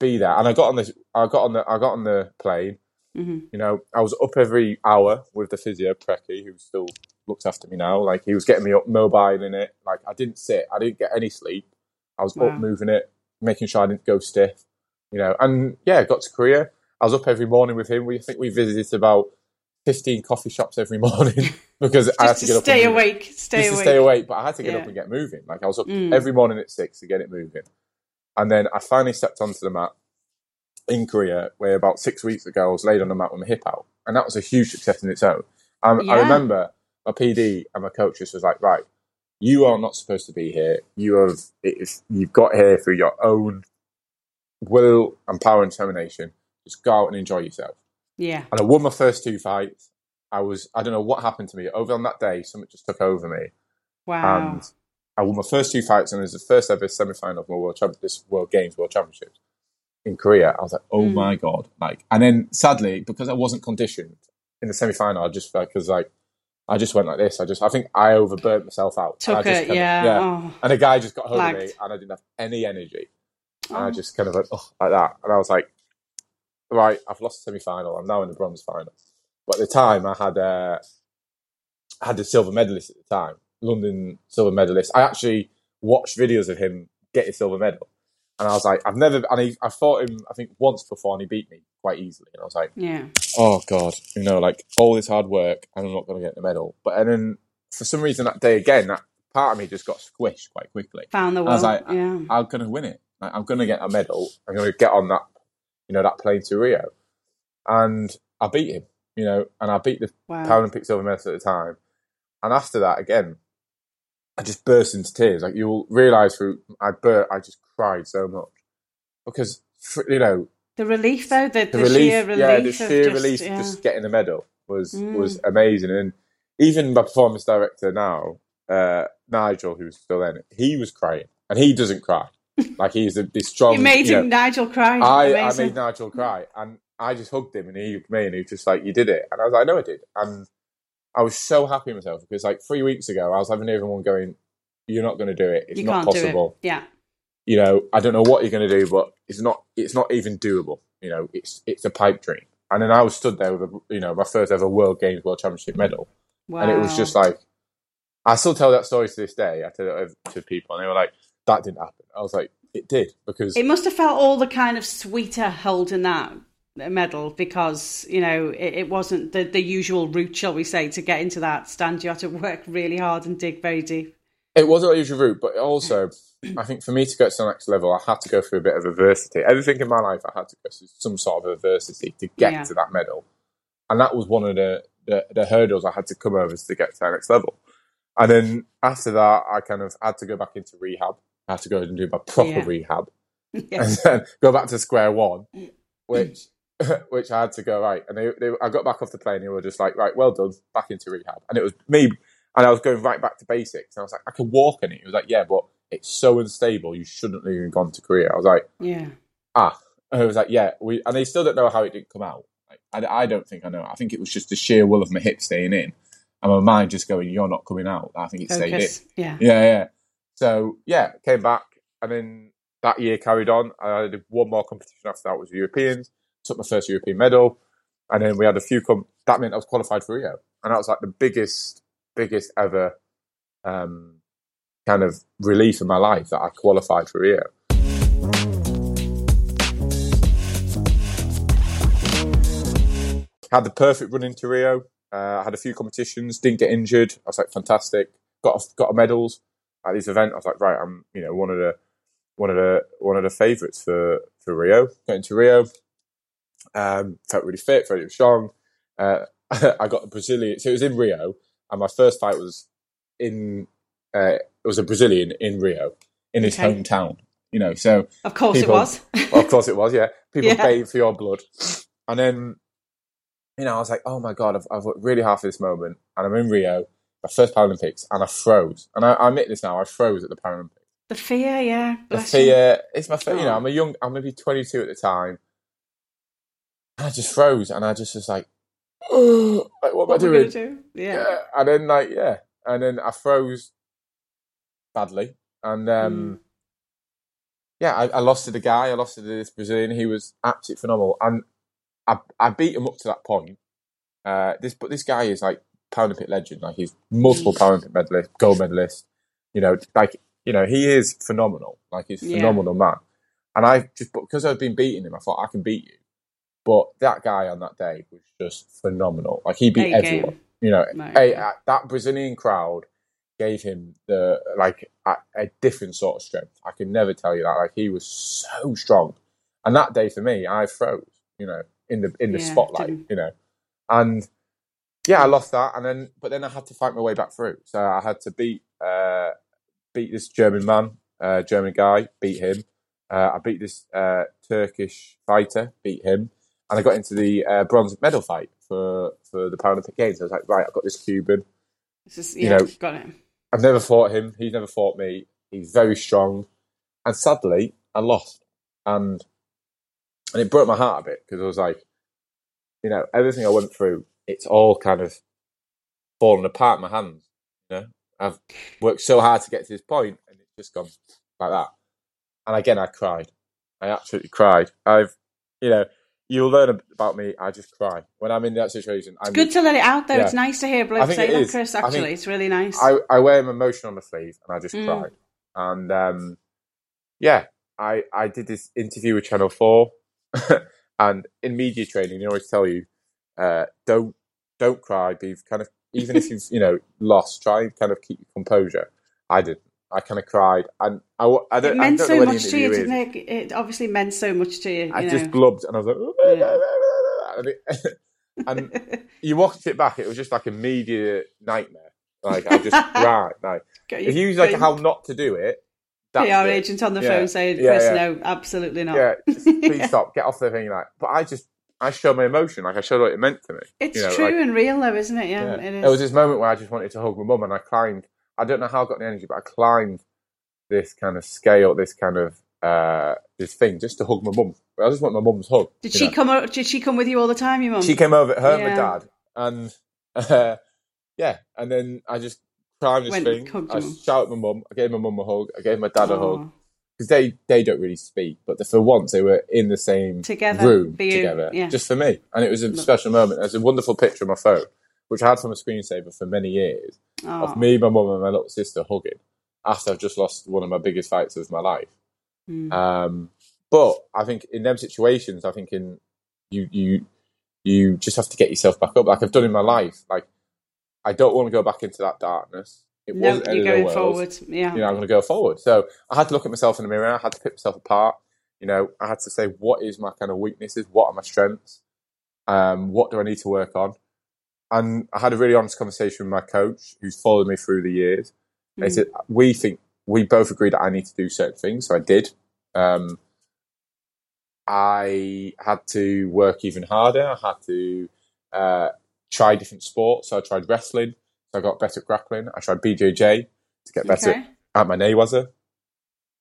[SPEAKER 2] be there. And I got on this, I got on the, I got on the plane.
[SPEAKER 1] hmm
[SPEAKER 2] You know, I was up every hour with the physio Preki, who still looks after me now. Like he was getting me up, mobile in it. Like I didn't sit, I didn't get any sleep. I was
[SPEAKER 1] Wow.
[SPEAKER 2] up moving it, making sure I didn't go stiff. You know, and yeah, got to Korea. I was up every morning with him. We I think we visited about fifteen coffee shops every morning because I had to
[SPEAKER 1] to
[SPEAKER 2] get up.
[SPEAKER 1] stay awake. Stay
[SPEAKER 2] just to
[SPEAKER 1] awake.
[SPEAKER 2] stay awake, but I had to get
[SPEAKER 1] Yeah.
[SPEAKER 2] up and get moving. Like I was up
[SPEAKER 1] Mm.
[SPEAKER 2] every morning at six to get it moving, and then I finally stepped onto the mat in Korea, where about six weeks ago I was laid on the mat with my hip out, and that was a huge success in its own. Um, I remember my PD and my coach just was like, "Right, you are not supposed to be here. You have you've got here through your own will and power and determination. Just go out and enjoy yourself."
[SPEAKER 1] Yeah.
[SPEAKER 2] And I won my first two fights. I was I don't know what happened to me over on that day. Something just took over me
[SPEAKER 1] Wow.
[SPEAKER 2] and I won my first two fights, and it was the first ever semi final of my world champ- this World Games World Championships in Korea. I was like, oh
[SPEAKER 1] Mm.
[SPEAKER 2] my god! Like, and then sadly, because I wasn't conditioned in the semi final, I just because like I just went like this. I just I think I overburnt myself out.
[SPEAKER 1] Took
[SPEAKER 2] just
[SPEAKER 1] it.
[SPEAKER 2] of-
[SPEAKER 1] Yeah. Oh.
[SPEAKER 2] And a guy just got hold of me, and I didn't have any energy. And
[SPEAKER 1] Oh.
[SPEAKER 2] I just kind of went oh, like that, and I was like, right, I've lost the semi final. I'm now in the bronze final. But at the time, I had uh, I had the silver medalist at the time, London silver medalist. I actually watched videos of him get his silver medal, and I was like, I've never. And he, I fought him, I think, once before, and he beat me quite easily. And I was like,
[SPEAKER 1] Yeah.
[SPEAKER 2] oh god, you know, like all this hard work, and I'm not going to get the medal. But and then for some reason that day again, that part of me just got squished quite quickly.
[SPEAKER 1] Found the world.
[SPEAKER 2] I was like,
[SPEAKER 1] yeah.
[SPEAKER 2] I'm going to win it. Like, I'm going to get a medal. I'm going to get on that, you know, that plane to Rio, and I beat him. You know, and I beat the
[SPEAKER 1] Wow.
[SPEAKER 2] Paralympic silver medalist at the time. And after that, again, I just burst into tears. Like you'll realise through, I bur I just cried so much because you know
[SPEAKER 1] The relief, though, the,
[SPEAKER 2] the,
[SPEAKER 1] the,
[SPEAKER 2] relief,
[SPEAKER 1] sheer relief.
[SPEAKER 2] yeah, the
[SPEAKER 1] of
[SPEAKER 2] sheer
[SPEAKER 1] just,
[SPEAKER 2] relief
[SPEAKER 1] yeah.
[SPEAKER 2] of just getting the medal was
[SPEAKER 1] Mm.
[SPEAKER 2] was amazing. And even my performance director now, uh, Nigel, who's still in he was crying, and he doesn't cry. Like he's a this strong.
[SPEAKER 1] You made
[SPEAKER 2] you know,
[SPEAKER 1] him Nigel cry.
[SPEAKER 2] I, I made Nigel cry, and I just hugged him, and he hugged me, and he was just like, "You did it," and I was like, "I know I did," and I was so happy with myself because like three weeks ago, I was having everyone going, "You're not going to do it. It's
[SPEAKER 1] you
[SPEAKER 2] not
[SPEAKER 1] can't
[SPEAKER 2] possible.
[SPEAKER 1] do it. Yeah.
[SPEAKER 2] You know, I don't know what you're going to do, but it's not. It's not even doable. You know, it's it's a pipe dream." And then I was stood there with a, you know my first ever World Games World Championship medal,
[SPEAKER 1] Wow.
[SPEAKER 2] and it was just like I still tell that story to this day. I tell it to people, and they were like, "That didn't happen." I was like, "It did," because
[SPEAKER 1] It must have felt all the kind of sweeter holding that medal because you know it, it wasn't the the usual route, shall we say, to get into that stand. You had to work really hard and dig very deep.
[SPEAKER 2] It wasn't a usual route, but also, I think for me to get to the next level, I had to go through a bit of adversity. Everything in my life, I had to go through some sort of adversity to get
[SPEAKER 1] Yeah.
[SPEAKER 2] to that medal. And that was one of the, the, the hurdles I had to come over to get to the next level. And then after that, I kind of had to go back into rehab. I had to go and do my proper
[SPEAKER 1] Yeah.
[SPEAKER 2] rehab and then go back to square one, which which I had to go right. And they, they, I got back off the plane. and They were just like, right, well done, back into rehab. And it was me, and I was going right back to basics. And I was like, I can walk in it. He was like, yeah, but it's so unstable. You shouldn't have even gone to Korea. I was like,
[SPEAKER 1] yeah.
[SPEAKER 2] ah. And I was like, yeah, we. And they still don't know how it didn't come out. Like, I, I don't think I know. I think it was just the sheer will of my hip staying in, and my mind just going, you're not coming out. I think it stayed in.
[SPEAKER 1] Yeah.
[SPEAKER 2] Yeah, yeah. So yeah, came back, and then that year carried on. I did one more competition after that was Europeans. Took my first European medal, and then we had a few com- that meant I was qualified for Rio, and that was like the biggest, biggest ever um, kind of relief in my life that I qualified for Rio. Had the perfect run into Rio. Uh, had a few competitions, didn't get injured. I was like, fantastic. Got a, got a medals at this event. I was like, right, I'm you know one of the one of the one of the favourites for for Rio. Got to Rio. Um, felt really fit, very strong. Uh, I got the Brazilian. So it was in Rio, and my first fight was in. Uh, it was a Brazilian in Rio, in his
[SPEAKER 1] Okay.
[SPEAKER 2] hometown. You know, so
[SPEAKER 1] Of course
[SPEAKER 2] people-
[SPEAKER 1] it was.
[SPEAKER 2] well, of course it was, yeah. People
[SPEAKER 1] Yeah.
[SPEAKER 2] for your blood. And then, you know, I was like, oh my God, I've, I've worked really hard for this moment. And I'm in Rio, my first Paralympics, and I froze. And I, I admit this now, I froze at the Paralympics.
[SPEAKER 1] the fear, yeah.
[SPEAKER 2] The
[SPEAKER 1] Bless you.
[SPEAKER 2] fear, it's my fear, you know,
[SPEAKER 1] Oh.
[SPEAKER 2] I'm a young, I'm maybe 22 at the time. And I just froze and I just was like, oh, like, what am I
[SPEAKER 1] What we're gonna
[SPEAKER 2] doing?
[SPEAKER 1] do? Yeah.
[SPEAKER 2] Yeah. And then, like, yeah. And then I froze badly. And, um,
[SPEAKER 1] Mm.
[SPEAKER 2] yeah, I, I lost to the guy. I lost to this Brazilian. He was absolutely phenomenal, and I, I beat him up to that point. Uh, this, but this guy is like Paralympic legend. Like he's multiple. Paralympic medalist, gold medalist. You know, like you know, he is phenomenal. Like he's a
[SPEAKER 1] Yeah.
[SPEAKER 2] phenomenal man. And I just because I've been beating him, I thought I can beat you. But that guy on that day was just phenomenal. Like he beat everyone.
[SPEAKER 1] go.
[SPEAKER 2] You know, that Brazilian crowd gave him the like a, a different sort of strength. I can never tell you that. Like he was so strong, and that day for me, I froze. You know, in the in the
[SPEAKER 1] Yeah,
[SPEAKER 2] spotlight. You know, and yeah, I lost that, and then but then I had to fight my way back through. So I had to beat uh, beat this German man, uh, German guy, beat him. Uh, I beat this uh, Turkish fighter, beat him, and I got into the uh, bronze medal fight for for the Paralympic Games. I was like, right, I've got this Cuban.
[SPEAKER 1] This is,
[SPEAKER 2] you know,
[SPEAKER 1] got it.
[SPEAKER 2] I've never fought him. He's never fought me. He's very strong, and sadly, I lost, and and it broke my heart a bit because I was like, you know, everything I went through, it's all kind of fallen apart in my hands. You know, I've worked so hard to get to this point, and it's just gone like that. And again, I cried. I absolutely cried. I've, you know, you'll learn about me. I just cry when I'm in that situation. I'm,
[SPEAKER 1] Good to let it out there.
[SPEAKER 2] Yeah.
[SPEAKER 1] It's nice to hear
[SPEAKER 2] think
[SPEAKER 1] say that,
[SPEAKER 2] is.
[SPEAKER 1] Chris.
[SPEAKER 2] I think-
[SPEAKER 1] Actually, it's really nice.
[SPEAKER 2] I, I wear my emotion on my sleeve and I just
[SPEAKER 1] Mm.
[SPEAKER 2] cried. And um, yeah, I, I did this interview with Channel 4 and in media training, they always tell you, uh, don't, don't cry, be kind of, even if you've, you know, lost, try and kind of keep your composure. I didn't. I kind of cried and I, I don't,
[SPEAKER 1] it
[SPEAKER 2] I
[SPEAKER 1] meant
[SPEAKER 2] don't
[SPEAKER 1] so much to you, didn't it? It obviously meant so much to you.
[SPEAKER 2] I
[SPEAKER 1] you
[SPEAKER 2] just
[SPEAKER 1] know.
[SPEAKER 2] glubbed and I was like,
[SPEAKER 1] Yeah.
[SPEAKER 2] and, it, and you watched it back, it was just like a media nightmare. Like I just cried. Like
[SPEAKER 1] Got
[SPEAKER 2] if you like
[SPEAKER 1] big
[SPEAKER 2] how not to do it, that's
[SPEAKER 1] PR
[SPEAKER 2] it.
[SPEAKER 1] agent on the
[SPEAKER 2] Yeah.
[SPEAKER 1] phone saying,
[SPEAKER 2] Yeah,
[SPEAKER 1] Chris,
[SPEAKER 2] yeah.
[SPEAKER 1] no, absolutely not.
[SPEAKER 2] Yeah, just please stop, get off the thing. Like, but I just I showed my emotion, like I showed what it meant to me.
[SPEAKER 1] It's
[SPEAKER 2] you know,
[SPEAKER 1] true
[SPEAKER 2] like-
[SPEAKER 1] and real, though, isn't it? Yeah,
[SPEAKER 2] yeah.
[SPEAKER 1] it is.
[SPEAKER 2] There was this moment where I just wanted to hug my mum, and I climbed. I don't know how I got the energy, but I climbed this kind of scale, this kind of uh, this thing, just to hug my mum. I just want my mum's hug.
[SPEAKER 1] did she
[SPEAKER 2] know.
[SPEAKER 1] come? o- Did she come with you all the time, your mum?
[SPEAKER 2] She came over, her and my dad, and uh, yeah, and then I just climbed this
[SPEAKER 1] Went,
[SPEAKER 2] thing. I shouted my mum. I gave my mum a hug. I gave my dad a hug because they they don't really speak, but for once they were in the same
[SPEAKER 1] Together,
[SPEAKER 2] room
[SPEAKER 1] you,
[SPEAKER 2] together,
[SPEAKER 1] yeah.
[SPEAKER 2] just for me, and it was a special moment. There's a wonderful picture on my phone, which I had from a screensaver for many years,
[SPEAKER 1] oh.
[SPEAKER 2] of me, my mum, and my little sister hugging after I've just lost one of my biggest fights of my life.
[SPEAKER 1] Mm.
[SPEAKER 2] Um, but I think in them situations, I think in you you you just have to get yourself back up, like I've done in my life. Like I don't want to go back into that darkness. It
[SPEAKER 1] no,
[SPEAKER 2] wasn't
[SPEAKER 1] you're going forward. Yeah.
[SPEAKER 2] you know, I'm going to go forward. So I had to look at myself in the mirror. I had to pick myself apart. You know, I had to say, what is my kind of weaknesses? What are my strengths? Um, what do I need to work on? And I had a really honest conversation with my coach, who's followed me through the years. They
[SPEAKER 1] Mm.
[SPEAKER 2] said, we think we both agreed that I need to do certain things, so I did. Um, I had to work even harder. I had to uh, try different sports. So I tried wrestling. So I got better at grappling. I tried BJJ to get better
[SPEAKER 1] Okay.
[SPEAKER 2] at my Mayweather in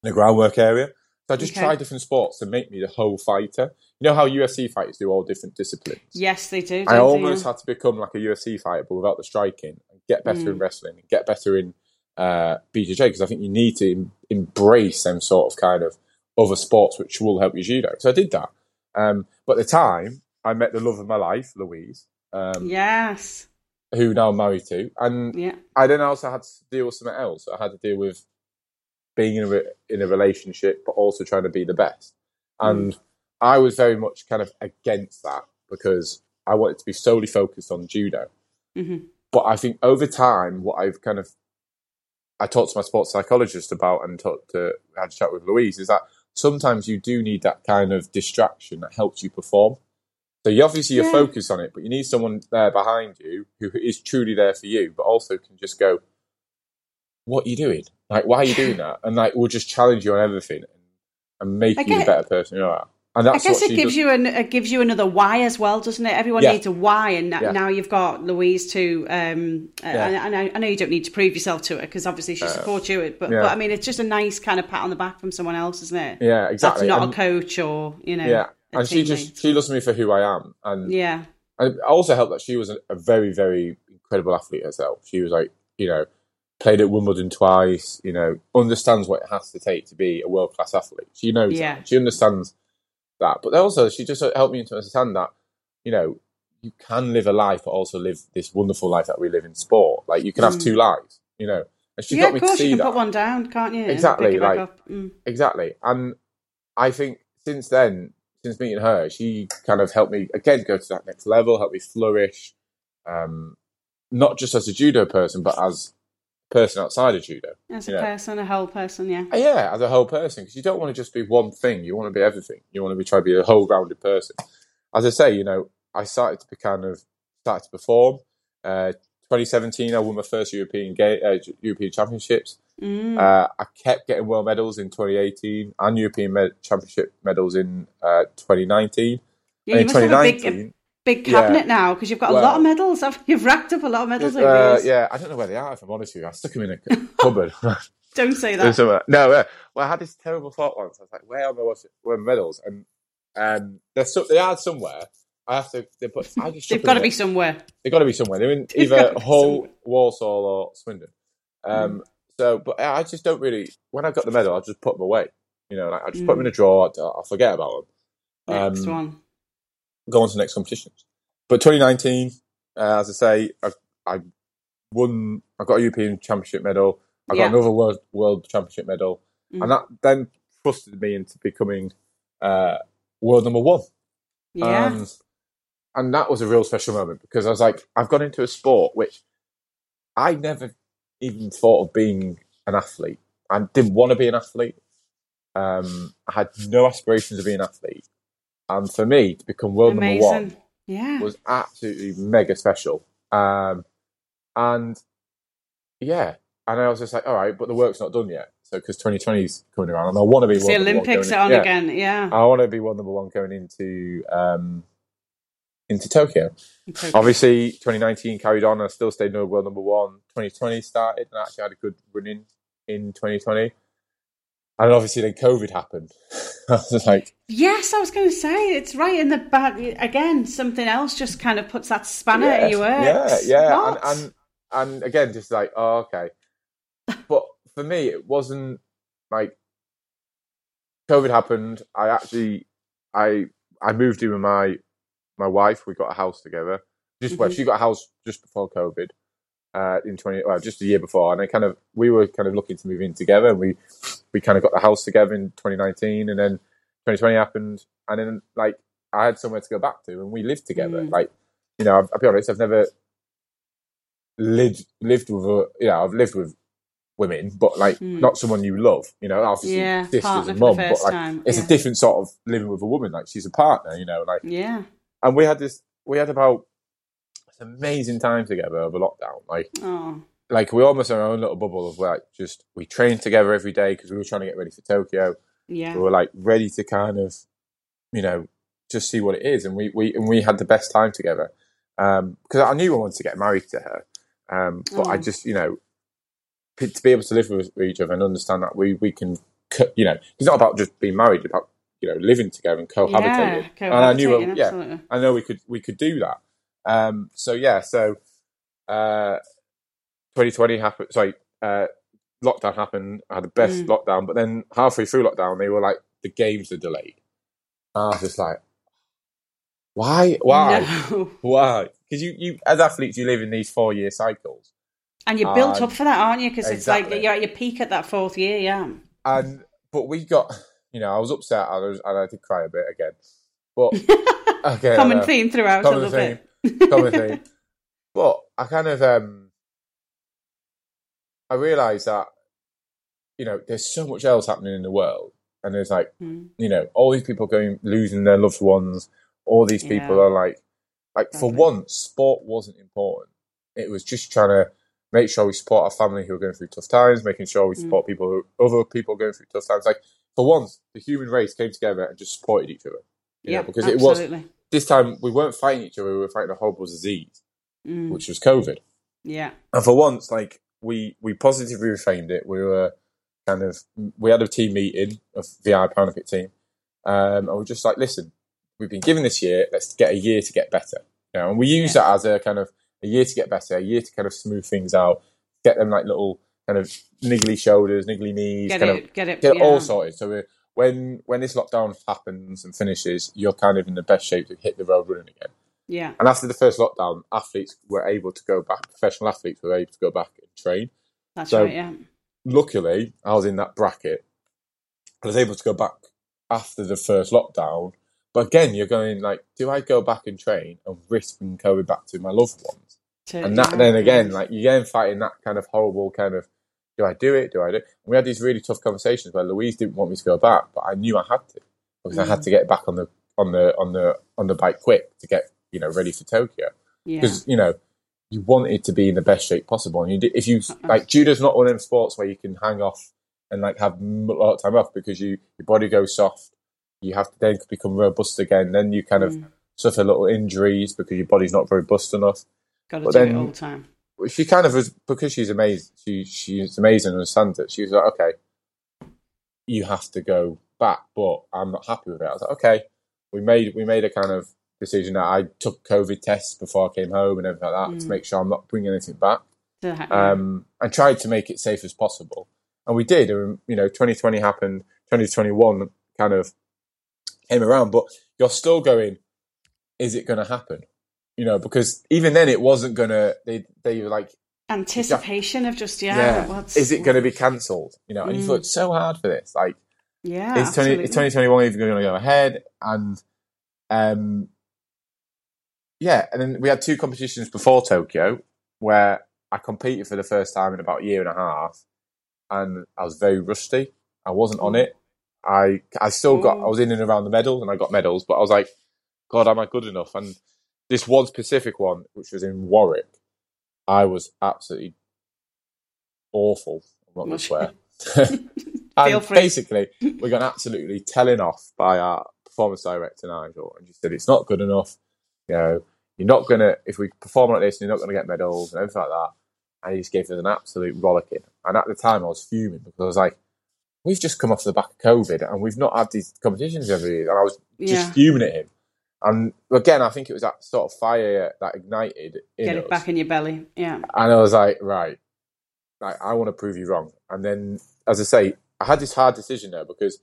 [SPEAKER 2] the groundwork area. So I just
[SPEAKER 1] Okay.
[SPEAKER 2] tried different sports to make me the whole fighter. You know how UFC fighters do all different disciplines?
[SPEAKER 1] Yes, they do.
[SPEAKER 2] I almost
[SPEAKER 1] they?
[SPEAKER 2] had to become like a UFC fighter, but without the striking, and get better in
[SPEAKER 1] Mm.
[SPEAKER 2] wrestling, and get better in uh, BJJ, because I think you need to em- embrace some sort of kind of other sports which will help you judo. So I did that. Um, but at the time, I met the love of my life, Louise, um,
[SPEAKER 1] Yes.
[SPEAKER 2] Who now I'm married to, and
[SPEAKER 1] Yeah.
[SPEAKER 2] I then also had to deal with something else. I had to deal with being in a in a relationship, but also trying to be the best. And I was very much kind of against that because I wanted to be solely focused on judo.
[SPEAKER 1] hmm
[SPEAKER 2] But I think over time, what I've kind of I talked to my sports psychologist about and talked to I had a chat with Louise is that sometimes you do need that kind of distraction that helps you perform. So you obviously you're focused on it, but you need someone there behind you who is truly there for you, but also can just go, "What are you doing? Like, why are you doing that?" And like, will just challenge you on everything and, and make
[SPEAKER 1] I
[SPEAKER 2] you
[SPEAKER 1] a
[SPEAKER 2] better person you are. And
[SPEAKER 1] I guess
[SPEAKER 2] what
[SPEAKER 1] it gives
[SPEAKER 2] does.
[SPEAKER 1] you an it gives you another why as well, doesn't it? Everyone
[SPEAKER 2] Yeah.
[SPEAKER 1] needs a why, and
[SPEAKER 2] Yeah.
[SPEAKER 1] now you've got Louise to. Um, uh,
[SPEAKER 2] Yeah.
[SPEAKER 1] and, and I, I know you don't need to prove yourself to her because obviously she supports you, but
[SPEAKER 2] yeah.
[SPEAKER 1] but I mean it's just a nice kind of pat on the back from someone else, isn't it?
[SPEAKER 2] Yeah, exactly.
[SPEAKER 1] That's not
[SPEAKER 2] And-
[SPEAKER 1] a coach or you know.
[SPEAKER 2] yeah, and she just she loves me for who I am, and
[SPEAKER 1] yeah,
[SPEAKER 2] And it also helped that she was a, a very, very incredible athlete herself. She was like, you know, played at Wimbledon twice, you know, understands what it has to take to be a world class athlete. She knows
[SPEAKER 1] Yeah.
[SPEAKER 2] that. She understands that. But also, she just helped me to understand that, you know, you can live a life, but also live this wonderful life that we live in sport. Like, you can have two lives, you know. And she
[SPEAKER 1] Mm. yeah.
[SPEAKER 2] got
[SPEAKER 1] Of
[SPEAKER 2] me
[SPEAKER 1] course,
[SPEAKER 2] to see
[SPEAKER 1] you can
[SPEAKER 2] that.
[SPEAKER 1] put one down, can't you?
[SPEAKER 2] Exactly,
[SPEAKER 1] pick it back
[SPEAKER 2] like-.
[SPEAKER 1] Mm.
[SPEAKER 2] Exactly. And I think since then, since meeting her, she kind of helped me again go to that next level, helped me flourish, um, not just as a judo person, but as a person outside of judo.
[SPEAKER 1] as a
[SPEAKER 2] yeah.
[SPEAKER 1] person, a whole person. Yeah,
[SPEAKER 2] Uh, Yeah, as a whole person, because you don't want to just be one thing. You want to be everything. You want to be try to be a whole rounded person. As I say, you know, I started to be kind of started to perform. Uh, 2017, I won my first European ga- uh, European Championships.
[SPEAKER 1] Mm.
[SPEAKER 2] Uh, I kept getting world medals in 2018 and European med- Championship medals in uh, 2019.
[SPEAKER 1] yeah. You
[SPEAKER 2] in
[SPEAKER 1] must have a big, a
[SPEAKER 2] 2019,
[SPEAKER 1] big
[SPEAKER 2] yeah.
[SPEAKER 1] cabinet now because you've got a lot of medals. you? You've racked up a lot of medals
[SPEAKER 2] uh, yeah, I don't know where they are. If I'm honest with you, I stuck them in a cupboard.
[SPEAKER 1] Don't say that.
[SPEAKER 2] No, uh, well, I had this terrible thought once. I was like, "Where are my where are my medals?" And um, they're so, they are somewhere. I have to. They put. I just
[SPEAKER 1] They've got to be somewhere.
[SPEAKER 2] They've got to be somewhere. They're in
[SPEAKER 1] They've
[SPEAKER 2] either Hull. Walsall, or Swindon. Um, So, but I just don't really. When I got the medal, I just put them away. You know, like I just put them in a drawer. I, I forget about them.
[SPEAKER 1] Next
[SPEAKER 2] Um,
[SPEAKER 1] one.
[SPEAKER 2] Go on to the next competitions. But 2019, uh, as I say, I, I won. I got a European Championship medal. I got another World World Championship medal,
[SPEAKER 1] Mm.
[SPEAKER 2] and that then thrusted me into becoming uh, world number one.
[SPEAKER 1] Yeah.
[SPEAKER 2] Um, and that was a real special moment because I was like, I've gone into a sport which I never even thought of being an athlete. I didn't want to be an athlete. Um, I had no aspirations of being an athlete. And for me to become world number one
[SPEAKER 1] Yeah.
[SPEAKER 2] was absolutely mega special. Um, and yeah, and I was just like, all right, but the work's not done yet. So because 2020 is coming around, and I want to be
[SPEAKER 1] It's
[SPEAKER 2] world
[SPEAKER 1] the
[SPEAKER 2] number one
[SPEAKER 1] Olympics
[SPEAKER 2] going
[SPEAKER 1] are on
[SPEAKER 2] yeah.
[SPEAKER 1] again. Yeah.
[SPEAKER 2] I want to be world number one going into um, into Tokyo.
[SPEAKER 1] Okay.
[SPEAKER 2] Obviously, 2019 carried on. I still stayed no world number one. 2020 started, and I actually had a good run in in 2020. And obviously, then COVID happened. I was like,
[SPEAKER 1] Yes, I was going to say it's right in the back again. Something else just kind of puts that spanner in your works.
[SPEAKER 2] yeah, yeah, and, and and again, just like, oh, okay. But for me, it wasn't like COVID happened. I actually, I I moved in with my my wife. We got a house together. Just well,
[SPEAKER 1] Mhm.
[SPEAKER 2] she got a house just before COVID. Uh, in twenty, well, just a year before, and kind of we were kind of looking to move in together, and we we kind of got the house together in 2019, and then 2020 happened, and then like I had somewhere to go back to, and we lived together.
[SPEAKER 1] Mm.
[SPEAKER 2] Like, you know, I'll, I'll be honest, I've never lived lived with a, you know, I've lived with women, but like
[SPEAKER 1] Mm.
[SPEAKER 2] not someone you love. You know, obviously
[SPEAKER 1] Yeah,
[SPEAKER 2] sisters
[SPEAKER 1] partner
[SPEAKER 2] and mum, but like
[SPEAKER 1] time,
[SPEAKER 2] it's
[SPEAKER 1] yeah.
[SPEAKER 2] a different sort of living with a woman. Like she's a partner, you know, like
[SPEAKER 1] yeah.
[SPEAKER 2] And we had this we had about amazing time together over lockdown. Like
[SPEAKER 1] Oh,
[SPEAKER 2] like we almost in our own little bubble of like just we trained together every day because we were trying to get ready for Tokyo.
[SPEAKER 1] yeah.
[SPEAKER 2] We were like ready to kind of, you know, just see what it is, and we we and we had the best time together. Um, because I knew I wanted to get married to her, um, but I
[SPEAKER 1] Oh.
[SPEAKER 2] just you know p- to be able to live with each other and understand that we we can, you know, it's not about just being married, it's about you know living together and cohabitating.
[SPEAKER 1] Yeah,
[SPEAKER 2] and I knew,
[SPEAKER 1] cohabitating,
[SPEAKER 2] yeah,
[SPEAKER 1] absolutely.
[SPEAKER 2] I know we could we could do that. Um, so yeah, so uh, 2020 happened. Sorry, uh, lockdown happened. I had the best
[SPEAKER 1] Mm.
[SPEAKER 2] lockdown, but then halfway through lockdown, they were like the games are delayed. And I was just like, why, why,
[SPEAKER 1] No.
[SPEAKER 2] why? because you, you as athletes you live in these four year cycles,
[SPEAKER 1] And you're built
[SPEAKER 2] Um,
[SPEAKER 1] up for that, aren't you? Because it's like you're at your peak at that fourth year, yeah.
[SPEAKER 2] and but we got you know I was upset and I, was, and I did cry a bit again, but okay,
[SPEAKER 1] Common
[SPEAKER 2] know.
[SPEAKER 1] theme throughout,
[SPEAKER 2] Common
[SPEAKER 1] I love it.
[SPEAKER 2] common theme. But I kind of um I realised that you know there's so much else happening in the world, and there's like
[SPEAKER 1] Mm.
[SPEAKER 2] you know all these people going losing their loved ones. All these people
[SPEAKER 1] Yeah.
[SPEAKER 2] are like like for once, sport wasn't important. It was just trying to make sure we support our family who are going through tough times, making sure we
[SPEAKER 1] Mm.
[SPEAKER 2] support people who other people going through tough times. Like for once, the human race came together and just supported each other. know,
[SPEAKER 1] Yeah,
[SPEAKER 2] because it was
[SPEAKER 1] absolutely.
[SPEAKER 2] this time we weren't fighting each other; we were fighting a horrible disease,
[SPEAKER 1] Mm.
[SPEAKER 2] which was COVID.
[SPEAKER 1] Yeah,
[SPEAKER 2] And for once, like we we positively reframed it. We were kind of we had a team meeting of VI Paralympic team, um, and we're just like, listen, we've been given this year. Let's get a year to get better. You know, and we use
[SPEAKER 1] Yeah.
[SPEAKER 2] that as a kind of a year to get better, a year to kind of smooth things out, get them like little kind of niggly shoulders, niggly knees,
[SPEAKER 1] get
[SPEAKER 2] kind
[SPEAKER 1] it,
[SPEAKER 2] of
[SPEAKER 1] get it,
[SPEAKER 2] get it
[SPEAKER 1] yeah.
[SPEAKER 2] all sorted. So we're, when when this lockdown happens and finishes, you're kind of in the best shape to hit the road running again.
[SPEAKER 1] Yeah,
[SPEAKER 2] And after the first lockdown, athletes were able to go back. Professional athletes were able to go back and train.
[SPEAKER 1] that's
[SPEAKER 2] So-
[SPEAKER 1] right. Yeah,
[SPEAKER 2] Luckily, I was in that bracket. I was able to go back after the first lockdown. But again, you're going like, do I go back and train and risk bringing COVID back to my loved ones?
[SPEAKER 1] To-
[SPEAKER 2] And that,
[SPEAKER 1] yeah,
[SPEAKER 2] then again,
[SPEAKER 1] yeah.
[SPEAKER 2] like you're again fighting that kind of horrible kind of, do I do it? Do I do? It? And we had these really tough conversations where Louise didn't want me to go back, but I knew I had to because I had
[SPEAKER 1] Mm.
[SPEAKER 2] to get back on the on the on the on the bike quick to get you know ready for Tokyo
[SPEAKER 1] yeah,
[SPEAKER 2] because you know you wanted to be in the best shape possible. And you did, if you like judo's not one of them sports where you can hang off and like have a lot of time off because you your body goes soft. You have to then become robust again. Then you kind of
[SPEAKER 1] Mm.
[SPEAKER 2] suffer little injuries because your body's not very robust enough.
[SPEAKER 1] got to
[SPEAKER 2] but
[SPEAKER 1] do it all the time.
[SPEAKER 2] She kind of was because she's amazing. She she's amazing and understands it. She was like, okay, you have to go back, but I'm not happy with it. I was like, okay, we made we made a kind of decision that I took COVID tests before I came home and everything like that to
[SPEAKER 1] Mm.
[SPEAKER 2] make sure I'm not bringing anything back.
[SPEAKER 1] To
[SPEAKER 2] um, and tried to make it safe as possible. And we did. And, you know, 2020 happened, 2021 kind of came around, but you're still going, is it going to happen? You know, because even then it wasn't going to, they, they were like,
[SPEAKER 1] Anticipation of just yeah.
[SPEAKER 2] yeah,
[SPEAKER 1] what's,
[SPEAKER 2] is it going to be cancelled? You know, and
[SPEAKER 1] Mm.
[SPEAKER 2] thought, it's so hard for this. Like,
[SPEAKER 1] Yeah,
[SPEAKER 2] is, 20,
[SPEAKER 1] absolutely.
[SPEAKER 2] is 2021 even going to go ahead? And, um, yeah, and then we had two competitions before Tokyo where I competed for the first time in about a year and a half, and I was very rusty. I wasn't on it. I I still got I was in and around the medals, and I got medals, but I was like, God, am I good enough? And this one specific one, which was in Warwick, I was absolutely awful. I'm not going to and
[SPEAKER 1] free.
[SPEAKER 2] basically, we got absolutely telling off by our performance director Nigel, and she said it's not good enough. You know, you're not gonna if we perform like this, you're not gonna get medals and everything like that. And he just gave us an absolute rollicking. And at the time, I was fuming because I was like, we've just come off the back of COVID and we've not had these competitions every year, and I was just
[SPEAKER 1] Yeah.
[SPEAKER 2] fuming at him. And again, I think it was that sort of fire that ignited in
[SPEAKER 1] Get
[SPEAKER 2] us.
[SPEAKER 1] it back in your belly. Yeah.
[SPEAKER 2] And I was like, right, like I want to prove you wrong. And then, as I say, I had this hard decision there because,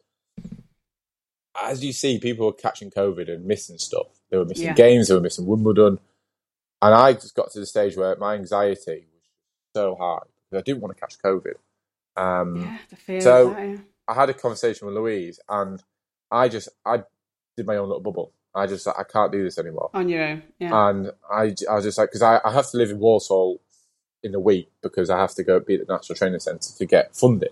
[SPEAKER 2] as you see, people were catching COVID and missing stuff. They were missing
[SPEAKER 1] Yeah.
[SPEAKER 2] games, they were missing Wimbledon, and I just got to the stage where my anxiety was so high because I didn't want to catch COVID. Um,
[SPEAKER 1] Yeah, the fear
[SPEAKER 2] so-
[SPEAKER 1] that, yeah.
[SPEAKER 2] I had a conversation with Louise, and I just I did my own little bubble. I just I can't do this anymore.
[SPEAKER 1] on your own. Yeah.
[SPEAKER 2] And I, I was just like, because I, I have to live in Walsall in a week because I have to go be at the National Training Centre to get funding.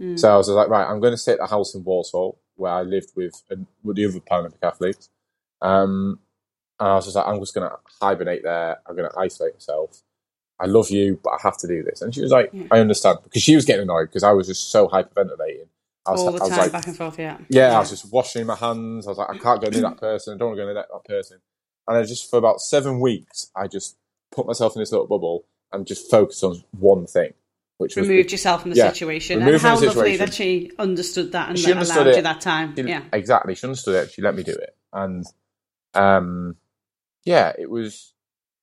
[SPEAKER 1] Mm.
[SPEAKER 2] So I was like, right, I'm going to stay at the house in Walsall where I lived with, with the other Paralympic athletes. Um, and I was just like, I'm just going to hibernate there. I'm going to isolate myself. I love you, but I have to do this. And she was like,
[SPEAKER 1] Yeah.
[SPEAKER 2] I understand because she was getting annoyed because I was just so hyperventilating. I was,
[SPEAKER 1] all the
[SPEAKER 2] I was
[SPEAKER 1] time,
[SPEAKER 2] like,
[SPEAKER 1] back and forth. Yeah.
[SPEAKER 2] yeah, I was just washing my hands. I was like, I can't go near that person. I don't want to go near that, that person. And I just, for about seven weeks, I just put myself in this little bubble and just focused on one thing, which was
[SPEAKER 1] removed yourself from the
[SPEAKER 2] Yeah,
[SPEAKER 1] situation. And how
[SPEAKER 2] the
[SPEAKER 1] lovely
[SPEAKER 2] situation.
[SPEAKER 1] that she understood that and
[SPEAKER 2] She
[SPEAKER 1] allowed
[SPEAKER 2] it.
[SPEAKER 1] you that time.
[SPEAKER 2] She-
[SPEAKER 1] Yeah.
[SPEAKER 2] exactly. She understood it. She let me do it, and um, yeah, it was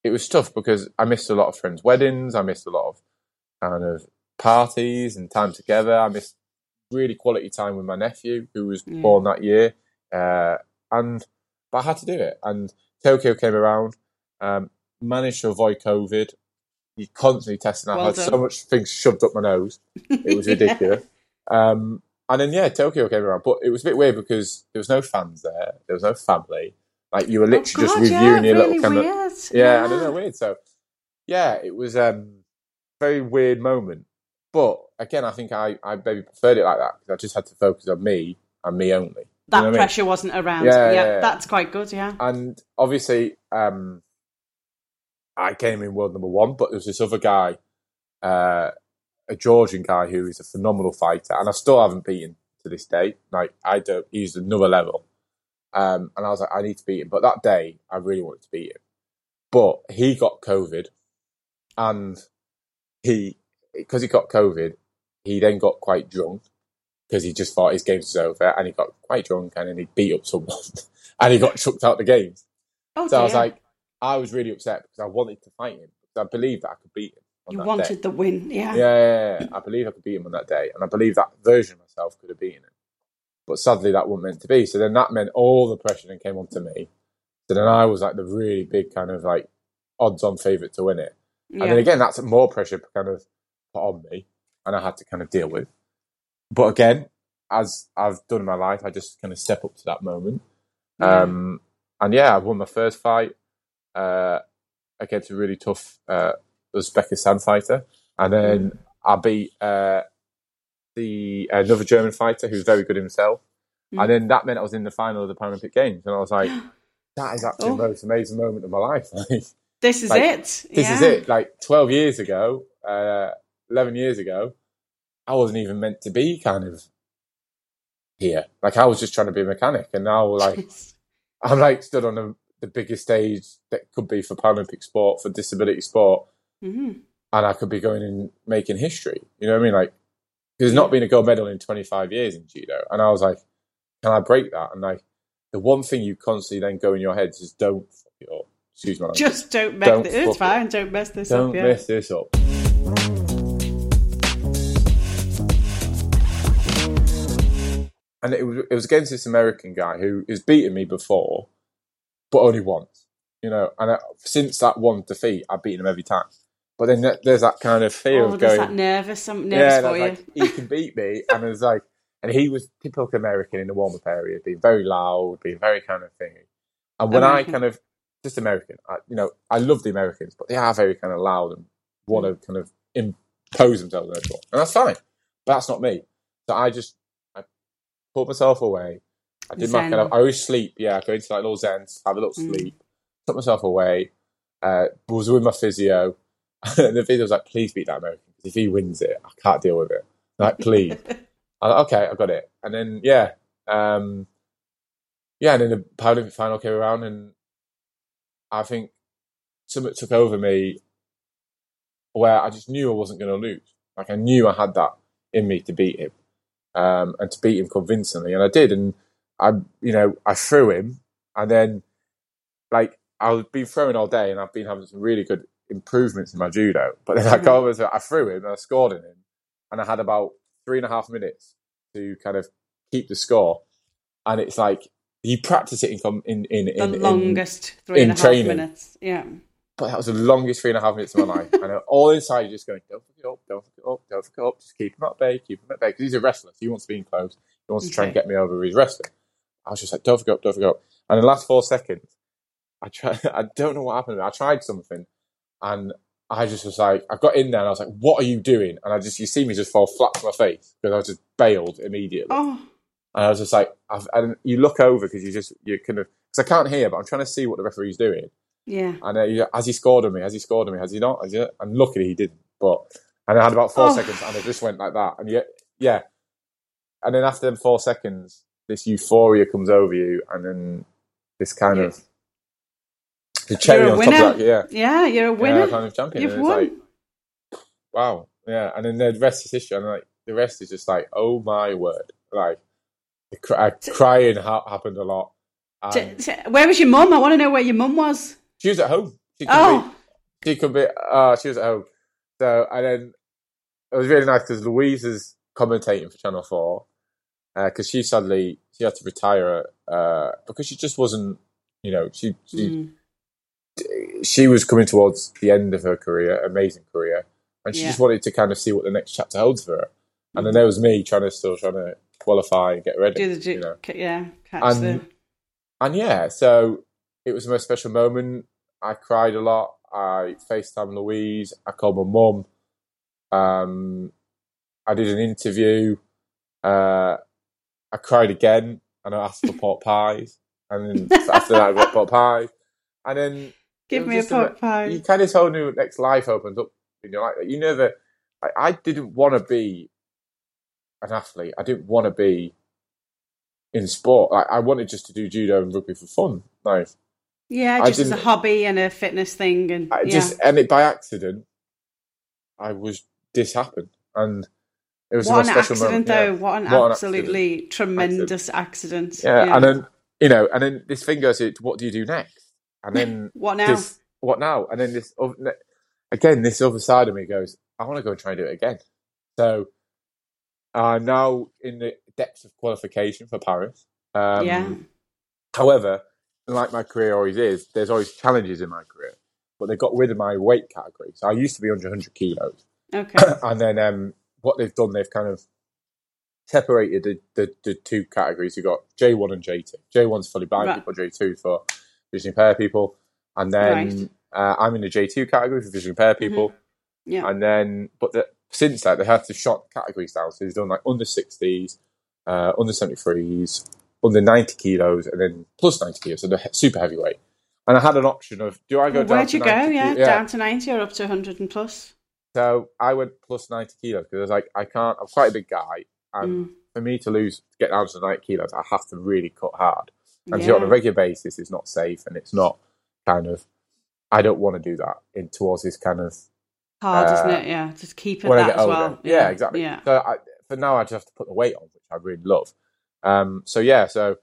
[SPEAKER 2] it was tough because I missed a lot of friends' weddings. I missed a lot of kind of parties and time together. I missed really quality time with my nephew who was
[SPEAKER 1] Yeah.
[SPEAKER 2] born that year, uh, and but I had to do it. And Tokyo came around. Um, managed to avoid COVID. You constantly testing. I
[SPEAKER 1] Well
[SPEAKER 2] had
[SPEAKER 1] done.
[SPEAKER 2] so much things shoved up my nose. It was ridiculous. um, and then yeah, Tokyo came around, but it was a bit weird because there was no fans there. There was no family. Like you were
[SPEAKER 1] Oh,
[SPEAKER 2] literally just
[SPEAKER 1] God, yeah,
[SPEAKER 2] reviewing your
[SPEAKER 1] really
[SPEAKER 2] little kind of
[SPEAKER 1] weird.
[SPEAKER 2] yeah, I don't know, weird. So yeah, it was um very weird moment. But again, I think I, I maybe preferred it like that because I just had to focus on me and me only.
[SPEAKER 1] That
[SPEAKER 2] know what I mean?
[SPEAKER 1] pressure wasn't around.
[SPEAKER 2] Yeah,
[SPEAKER 1] Yeah,
[SPEAKER 2] yeah, yeah.
[SPEAKER 1] that's quite good. Yeah.
[SPEAKER 2] And obviously, um, I came in world number one, but there was this other guy, uh, a Georgian guy who is a phenomenal fighter, and I still haven't beaten to this day. Like I don't, he's another level. Um, and I was like, I need to beat him. But that day, I really wanted to beat him. But he got COVID, and he, because he got COVID, he then got quite drunk because he just thought his games was over, and he got quite drunk, and then he beat up someone, and he got chucked out the games.
[SPEAKER 1] Oh,
[SPEAKER 2] So I was like, I was really upset because I wanted to fight him because I believed that I could beat him. On
[SPEAKER 1] you
[SPEAKER 2] that
[SPEAKER 1] wanted
[SPEAKER 2] day.
[SPEAKER 1] the win. Yeah.
[SPEAKER 2] Yeah, yeah, yeah, I believe I could beat him on that day, and I believe that version of myself could have beaten him. But sadly, that wasn't meant to be. So then that meant all the pressure then came onto me. So then I was like the really big kind of like odds-on favourite to win it.
[SPEAKER 1] Yeah.
[SPEAKER 2] And then again, that's more pressure kind of put on me, and I had to kind of deal with. But again, as I've done in my life, I just kind of step up to that moment.
[SPEAKER 1] Yeah.
[SPEAKER 2] Um, and yeah, I won my first fight uh, against a really tough uh, Uzbekistan fighter, and then I beat uh, the another German fighter who's very good himself.
[SPEAKER 1] Mm.
[SPEAKER 2] And then that meant I was in the final of the Paralympic Games, and I was like, "That is actually
[SPEAKER 1] Oh.
[SPEAKER 2] the most amazing moment of my life."
[SPEAKER 1] This is
[SPEAKER 2] like,
[SPEAKER 1] it.
[SPEAKER 2] this
[SPEAKER 1] yeah.
[SPEAKER 2] is it. Like twelve years ago, uh, eleven years ago, I wasn't even meant to be kind of here. Like I was just trying to be a mechanic, and now like I'm like stood on the, the biggest stage that could be for Paralympic sport, for disability sport,
[SPEAKER 1] Mhm.
[SPEAKER 2] and I could be going and making history. You know what I mean? Like there's not been a gold medal in 25 years in judo, and I was like, can I break that? And like the one thing you constantly then go in your head is don't fuck it up. Excuse language.
[SPEAKER 1] Just don't make
[SPEAKER 2] Don't
[SPEAKER 1] the, it's fine. Don't mess this
[SPEAKER 2] don't
[SPEAKER 1] up. Yeah.
[SPEAKER 2] mess this up. And it was, it was against this American guy who has beaten me before, but only once. You know, and I, since that one defeat, I've beaten him every time. But then there- there's that kind of fear
[SPEAKER 1] Oh,
[SPEAKER 2] of going,
[SPEAKER 1] that nervous, some nervous
[SPEAKER 2] yeah,
[SPEAKER 1] for you.
[SPEAKER 2] like, he can beat me. And it was like, and he was typical American in the warm up area, being very loud, being very kind of thingy. And when
[SPEAKER 1] American.
[SPEAKER 2] I kind of, just American, I, you know, I love the Americans, but they are very kind of loud and want to hmm. kind of impose themselves on everyone. And that's fine. But that's not me. So I just, Pulled myself away. I did my kind of, I always sleep. Yeah, I go into like little zens, have a little
[SPEAKER 1] Mm.
[SPEAKER 2] sleep, put myself away, uh, was with my physio. and the physio was like, please beat that American because if he wins it, I can't deal with it. Like, please. I was like, okay, I got it. And then, yeah, um, yeah, and then the Paralympic final came around, and I think something took over me where I just knew I wasn't going to lose. Like, I knew I had that in me to beat him, um, and to beat him convincingly, and I did. And I, you know, I threw him, and then, like, I've been throwing all day, and I've been having some really good improvements in my judo. But then I
[SPEAKER 1] Mhm.
[SPEAKER 2] go over, to, I threw him, and I scored in him, and I had about three and a half minutes to kind of keep the score. And it's like you practice it in in in,
[SPEAKER 1] the
[SPEAKER 2] in, in
[SPEAKER 1] longest three
[SPEAKER 2] in
[SPEAKER 1] and a half
[SPEAKER 2] training.
[SPEAKER 1] minutes. Yeah.
[SPEAKER 2] But that was the longest three and a half minutes of my life. And all inside, you're just going, don't fuck it up, don't fuck it up, don't fuck it up. Just keep him at bay, keep him at bay. Because he's a wrestler. So he wants to be in close. He wants to try and get me over his wrestling. I was just like, don't fuck up, don't fuck up. And in the last four seconds, I try, I don't know what happened. I tried something and I just was like, I got in there and I was like, what are you doing? And I just, you see me just fall flat to my face because I was just bailed immediately.
[SPEAKER 1] Oh,
[SPEAKER 2] And I was just like, I've, and you look over because you just, you kind of, because I can't hear, but I'm trying to see what the referee's doing.
[SPEAKER 1] Yeah.
[SPEAKER 2] And uh, you- has he scored on me? Has he scored on me? Has he not? Has he? And luckily he didn't. But and I had about four
[SPEAKER 1] Oh.
[SPEAKER 2] seconds, and it just went like that. And yeah, yeah. And then after them four seconds, this euphoria comes over you, and then this kind
[SPEAKER 1] Yeah.
[SPEAKER 2] of the cherry on top of that. Yeah,
[SPEAKER 1] Yeah, you're a
[SPEAKER 2] yeah,
[SPEAKER 1] winner.
[SPEAKER 2] kind of champion.
[SPEAKER 1] You've won.
[SPEAKER 2] like, wow, yeah. And then the rest is history. And like the rest is just like, oh my word, like the cry, crying ha- happened a lot.
[SPEAKER 1] T-
[SPEAKER 2] And
[SPEAKER 1] t- where was your mum? I want to know where your mum was.
[SPEAKER 2] She was at home. She could be,
[SPEAKER 1] Oh,
[SPEAKER 2] she could be. Uh, she was at home. So and then it was really nice because Louise is commentating for Channel Four because she sadly she had to retire uh, because she just wasn't. You know, she she
[SPEAKER 1] Mm.
[SPEAKER 2] she was coming towards the end of her career, amazing career, and she
[SPEAKER 1] Yeah.
[SPEAKER 2] just wanted to kind of see what the next chapter holds for her. And then there was me trying to still trying to qualify and get ready.
[SPEAKER 1] Do the do,
[SPEAKER 2] you know.
[SPEAKER 1] yeah, catch
[SPEAKER 2] And-
[SPEAKER 1] the
[SPEAKER 2] And yeah, so it was the most special moment. I cried a lot. I FaceTime Louise. I called my mum. Um, I did an interview. Uh, I cried again, and I asked for pot pies. And then after that, I got pot pies. And then
[SPEAKER 1] give me a
[SPEAKER 2] just a-
[SPEAKER 1] pot pie.
[SPEAKER 2] you kind of told me next life opens up. You know, like you never. I, I didn't want to be an athlete. I didn't want to be in sport. Like, I wanted just to do judo and rugby for fun. Like
[SPEAKER 1] Yeah, just as a hobby and a fitness thing, and
[SPEAKER 2] I
[SPEAKER 1] yeah.
[SPEAKER 2] just and it by accident, I was this happened, and it was
[SPEAKER 1] what an accident,
[SPEAKER 2] moment.
[SPEAKER 1] though!
[SPEAKER 2] Yeah.
[SPEAKER 1] What an
[SPEAKER 2] What an
[SPEAKER 1] absolutely tremendous accident.
[SPEAKER 2] Yeah. and then you know, and then this thing goes, "What do you do next?" And then
[SPEAKER 1] what now?
[SPEAKER 2] this, what now? And then this again, this other side of me goes, I want to go and try and do it again. So I'm now in the depths of qualification for Paris. Um,
[SPEAKER 1] yeah,
[SPEAKER 2] However, like my career always is, there's always challenges in my career. But they got rid of my weight category. So I used to be under 100 kilos.
[SPEAKER 1] okay,
[SPEAKER 2] and then um, what they've done, they've kind of separated the, the, the two categories. You've got J1 and J2. J1's fully blind
[SPEAKER 1] Right.
[SPEAKER 2] people, J2 for visually impaired people. And then uh, I'm in the J2 category for visually impaired people.
[SPEAKER 1] Mm-hmm. yeah,
[SPEAKER 2] And then, but the, since that, they have to shot categories down. So they've done like under 60s, uh, under 73s, under 90 kilos, and then plus 90 kilos, so the he- super heavyweight. And I had an option of do I go
[SPEAKER 1] Well,
[SPEAKER 2] down
[SPEAKER 1] where'd
[SPEAKER 2] to
[SPEAKER 1] you go? Yeah,
[SPEAKER 2] yeah.
[SPEAKER 1] down to ninety or up to hundred and and plus.
[SPEAKER 2] So I went plus 90 kilos because I was like, I can't, I'm quite a big guy. And
[SPEAKER 1] Mm,
[SPEAKER 2] for me to lose, to get down to 90 kilos, I have to really cut hard. And
[SPEAKER 1] yeah.
[SPEAKER 2] on a regular basis it's not safe and it's not kind of, I don't want to do that in towards this kind of,
[SPEAKER 1] hard, isn't
[SPEAKER 2] uh,
[SPEAKER 1] it? Yeah, just keep it that as
[SPEAKER 2] older.
[SPEAKER 1] well.
[SPEAKER 2] Yeah, exactly.
[SPEAKER 1] Yeah,
[SPEAKER 2] So I, for now, I just have to put the weight on, which I really love. Um, so yeah, so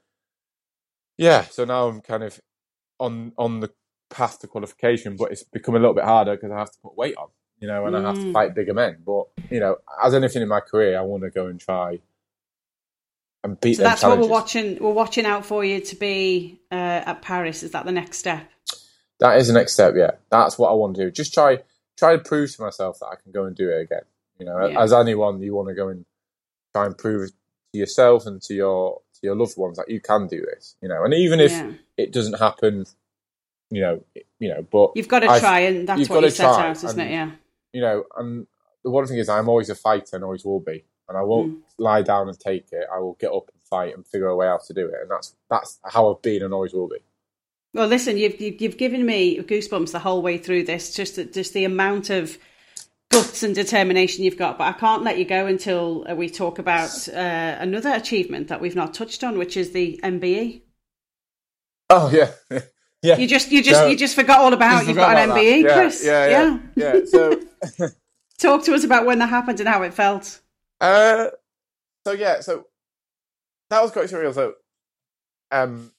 [SPEAKER 2] yeah, so now I'm kind of on on the path to qualification, but it's become a little bit harder because I have to put weight on, you know, and I have to
[SPEAKER 1] Mm.
[SPEAKER 2] fight bigger men. But you know, as anything in my career, I want to go and try and beat
[SPEAKER 1] so that's what we're watching. We're watching out for you to be uh, at Paris. Is that the next step?
[SPEAKER 2] That is the next step. Yeah, that's what I want to do. Just try try to prove to myself that I can go and do it again. You know,
[SPEAKER 1] Yeah.
[SPEAKER 2] as anyone, you want to go and try and prove to yourself and to your to your loved ones that you can do this. You know, and even if
[SPEAKER 1] yeah.
[SPEAKER 2] it doesn't happen, you know, you know, but
[SPEAKER 1] You've got to
[SPEAKER 2] I've-
[SPEAKER 1] try, and that's what you set
[SPEAKER 2] try,
[SPEAKER 1] out, isn't it? Yeah.
[SPEAKER 2] you know, and the one thing is, I'm always a fighter and always will be, and I won't
[SPEAKER 1] Mm.
[SPEAKER 2] lie down and take it. I will get up and fight and figure a way out to do it, and that's that's how I've been and always will be.
[SPEAKER 1] Well, listen, you've you've you've given me goosebumps the whole way through this. Just just the amount of guts and determination you've got. But I can't let you go until uh, we talk about uh, another achievement that we've not touched on, which is the MBE.
[SPEAKER 2] Oh yeah, yeah.
[SPEAKER 1] You just you just
[SPEAKER 2] No.
[SPEAKER 1] you just forgot all about you've got an MBE.
[SPEAKER 2] Yeah,
[SPEAKER 1] Chris.
[SPEAKER 2] Yeah, yeah, yeah. So.
[SPEAKER 1] Talk to us about when that happened and how it felt.
[SPEAKER 2] Uh, so yeah, so that was quite surreal. So, um,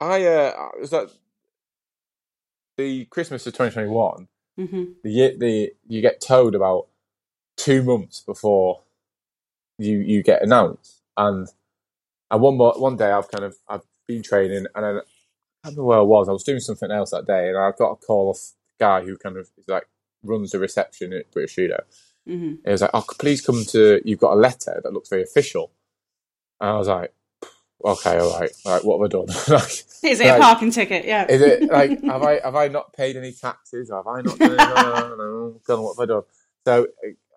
[SPEAKER 2] I uh, was like the Christmas of 2021.
[SPEAKER 1] Hmm
[SPEAKER 2] The year, the you get told about two months before you you get announced, and and one mo- one day I've kind of I've been training, and then I don't remember where I was. I was doing something else that day, and I got a call off the guy who kind of is like runs the reception at British Judo. It was like, oh, please come to. You've got a letter that looks very official. And I was like, okay, all right, all right. What have I done? like,
[SPEAKER 1] Is it a parking ticket? Yeah.
[SPEAKER 2] is it like have I have I not paid any taxes? Or have I not done? No, no, no, God, what have I done? So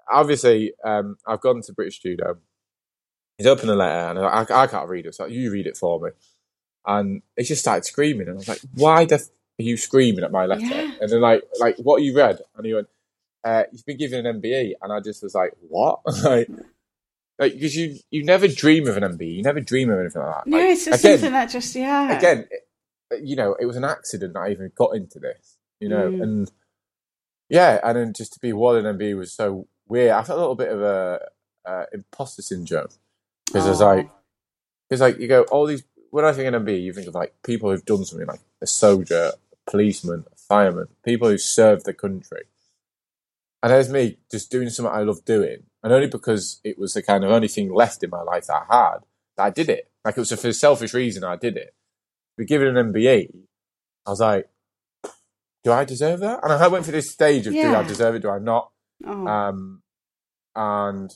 [SPEAKER 2] obviously, um, I've gone to British Judo. He's opened the letter, and I, I can't read it. So you read it for me. And he just started screaming, and I was like, "Why the f- are you screaming at my letter?"
[SPEAKER 1] Yeah.
[SPEAKER 2] And then like, like what you read? And he went, uh, "You've been given an MBE," and I just was like, "What?" like, like because you you never dream of an MBE, you never dream of anything like that.
[SPEAKER 1] No,
[SPEAKER 2] Like,
[SPEAKER 1] it's just
[SPEAKER 2] again,
[SPEAKER 1] something that just yeah.
[SPEAKER 2] again, it- you know, it was an accident that I even got into this, you know,
[SPEAKER 1] Mm.
[SPEAKER 2] and yeah, and then just to be one and MB was so weird. I felt a little bit of a uh, imposter syndrome because it's like, because like you go all these. When I think of MB, you think of like people who've done something like a soldier, a policeman, a fireman, people who served the country. And there's me just doing something I love doing, and only because it was the kind of only thing left in my life that I had that I did it. Like it was for a selfish reason I did it. Be given an MBE, I was like, do I deserve that? And I went through this stage of do I deserve it? Do I not?
[SPEAKER 1] Oh.
[SPEAKER 2] Um, and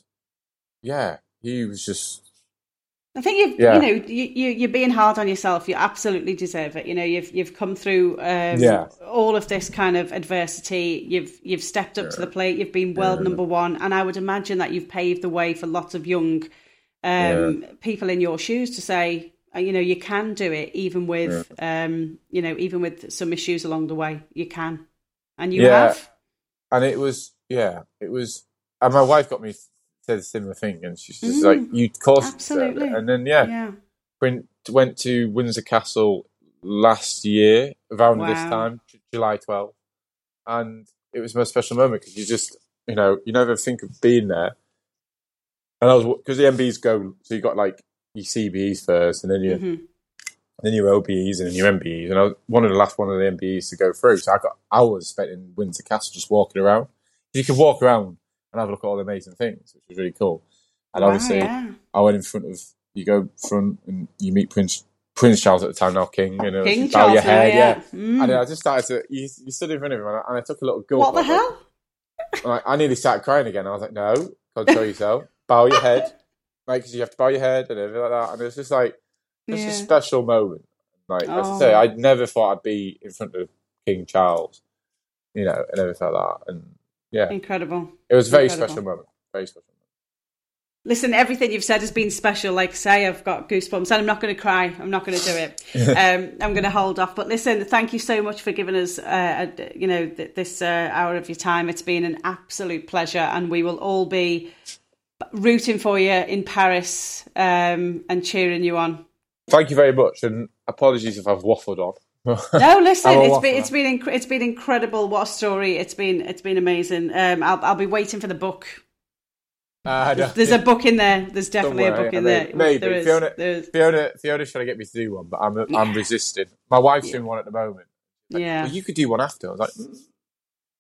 [SPEAKER 2] yeah, he was just
[SPEAKER 1] I think you've,
[SPEAKER 2] Yeah.
[SPEAKER 1] you know, you, you, you're being hard on yourself. You absolutely deserve it. You know, you've you've come through um,
[SPEAKER 2] Yeah.
[SPEAKER 1] all of this kind of adversity. You've you've stepped up to the plate. You've been world number one, and I would imagine that you've paved the way for lots of young um, people in your shoes to say, uh, you know, you can do it, even with, um, you know, even with some issues along the way. You can, and you
[SPEAKER 2] Yeah.
[SPEAKER 1] have.
[SPEAKER 2] and it was yeah, it was. And my wife got me said a similar thing, and she's just like, "You of course deserve it."
[SPEAKER 1] Mm. Absolutely.
[SPEAKER 2] And then yeah,
[SPEAKER 1] Yeah.
[SPEAKER 2] went went to Windsor Castle last year around this time, J- July 12th, and it was my special moment because you just you know you never think of being there. And I was because the MBs go, so you got like your CBEs first, and then your
[SPEAKER 1] Mhm.
[SPEAKER 2] then your OBEs, and then your MBEs, and I was one of the last one of the MBEs to go through. So I got hours spent in Windsor Castle just walking around. You could walk around and have a look at all the amazing things, which was really cool. And
[SPEAKER 1] Wow,
[SPEAKER 2] obviously,
[SPEAKER 1] yeah.
[SPEAKER 2] I went in front of you go front and you meet Prince Prince Charles at the time now King and
[SPEAKER 1] King
[SPEAKER 2] you bow
[SPEAKER 1] Charles,
[SPEAKER 2] your head, yeah.
[SPEAKER 1] yeah. Mm.
[SPEAKER 2] And I just started to you, you stood in front of him and I, and I took a little gulp.
[SPEAKER 1] What the hell?
[SPEAKER 2] Like, I nearly started crying again. I was like, no, control yourself, bow your head, like 'cause you have to bow your head and everything like that. And it was just like just
[SPEAKER 1] Yeah.
[SPEAKER 2] a special moment. Like as I
[SPEAKER 1] Oh.
[SPEAKER 2] say, I never thought I'd be in front of King Charles, you know, and everything like that. And yeah,
[SPEAKER 1] Incredible.
[SPEAKER 2] it was a very
[SPEAKER 1] Incredible.
[SPEAKER 2] special moment. Very special. Moment.
[SPEAKER 1] Listen, everything you've said has been special. Like say, I've got goosebumps, and I'm not going to cry. I'm not going to do it. um, I'm going to hold off. But listen, thank you so much for giving us, uh, a, you know, th- this uh, hour of your time. It's been an absolute pleasure, and we will all be rooting for you in Paris um, and cheering you on.
[SPEAKER 2] Thank you very much, and apologies if I've waffled on.
[SPEAKER 1] No, listen, it's been it's been inc- it's been incredible. What a story! It's been it's been amazing. Um, I'll I'll be waiting for the book.
[SPEAKER 2] Uh, no.
[SPEAKER 1] There's a book in there. There's definitely a book
[SPEAKER 2] yeah,
[SPEAKER 1] in
[SPEAKER 2] maybe-
[SPEAKER 1] there.
[SPEAKER 2] maybe.
[SPEAKER 1] There is.
[SPEAKER 2] Fiona-
[SPEAKER 1] there is.
[SPEAKER 2] Fiona, Fiona's trying to get me to do one, but I'm I'm resisting. My wife's doing one at the moment.
[SPEAKER 1] Yeah.
[SPEAKER 2] Well, you could do one after. I was like, mm,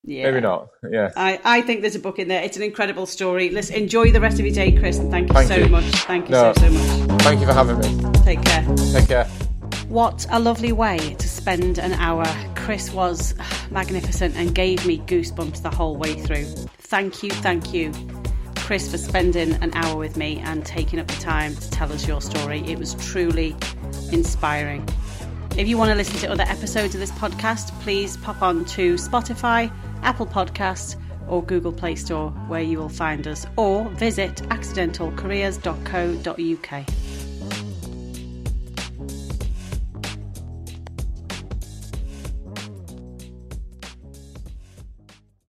[SPEAKER 1] yeah.
[SPEAKER 2] maybe not. Yeah.
[SPEAKER 1] I, I think there's a book in there. It's an incredible story. Let's enjoy the rest of your day, Chris, and thank you
[SPEAKER 2] Thank
[SPEAKER 1] so
[SPEAKER 2] you.
[SPEAKER 1] much. Thank you
[SPEAKER 2] No.
[SPEAKER 1] so, so much.
[SPEAKER 2] Thank you for having me.
[SPEAKER 1] Take care.
[SPEAKER 2] Take care.
[SPEAKER 1] What a lovely way to spend an hour. Chris was magnificent and gave me goosebumps the whole way through. Thank you, thank you, Chris, for spending an hour with me and taking up the time to tell us your story. It was truly inspiring. If you want to listen to other episodes of this podcast, please pop on to Spotify, Apple Podcasts, or Google Play Store, where you will find us, or visit accidentalcareers.co.uk.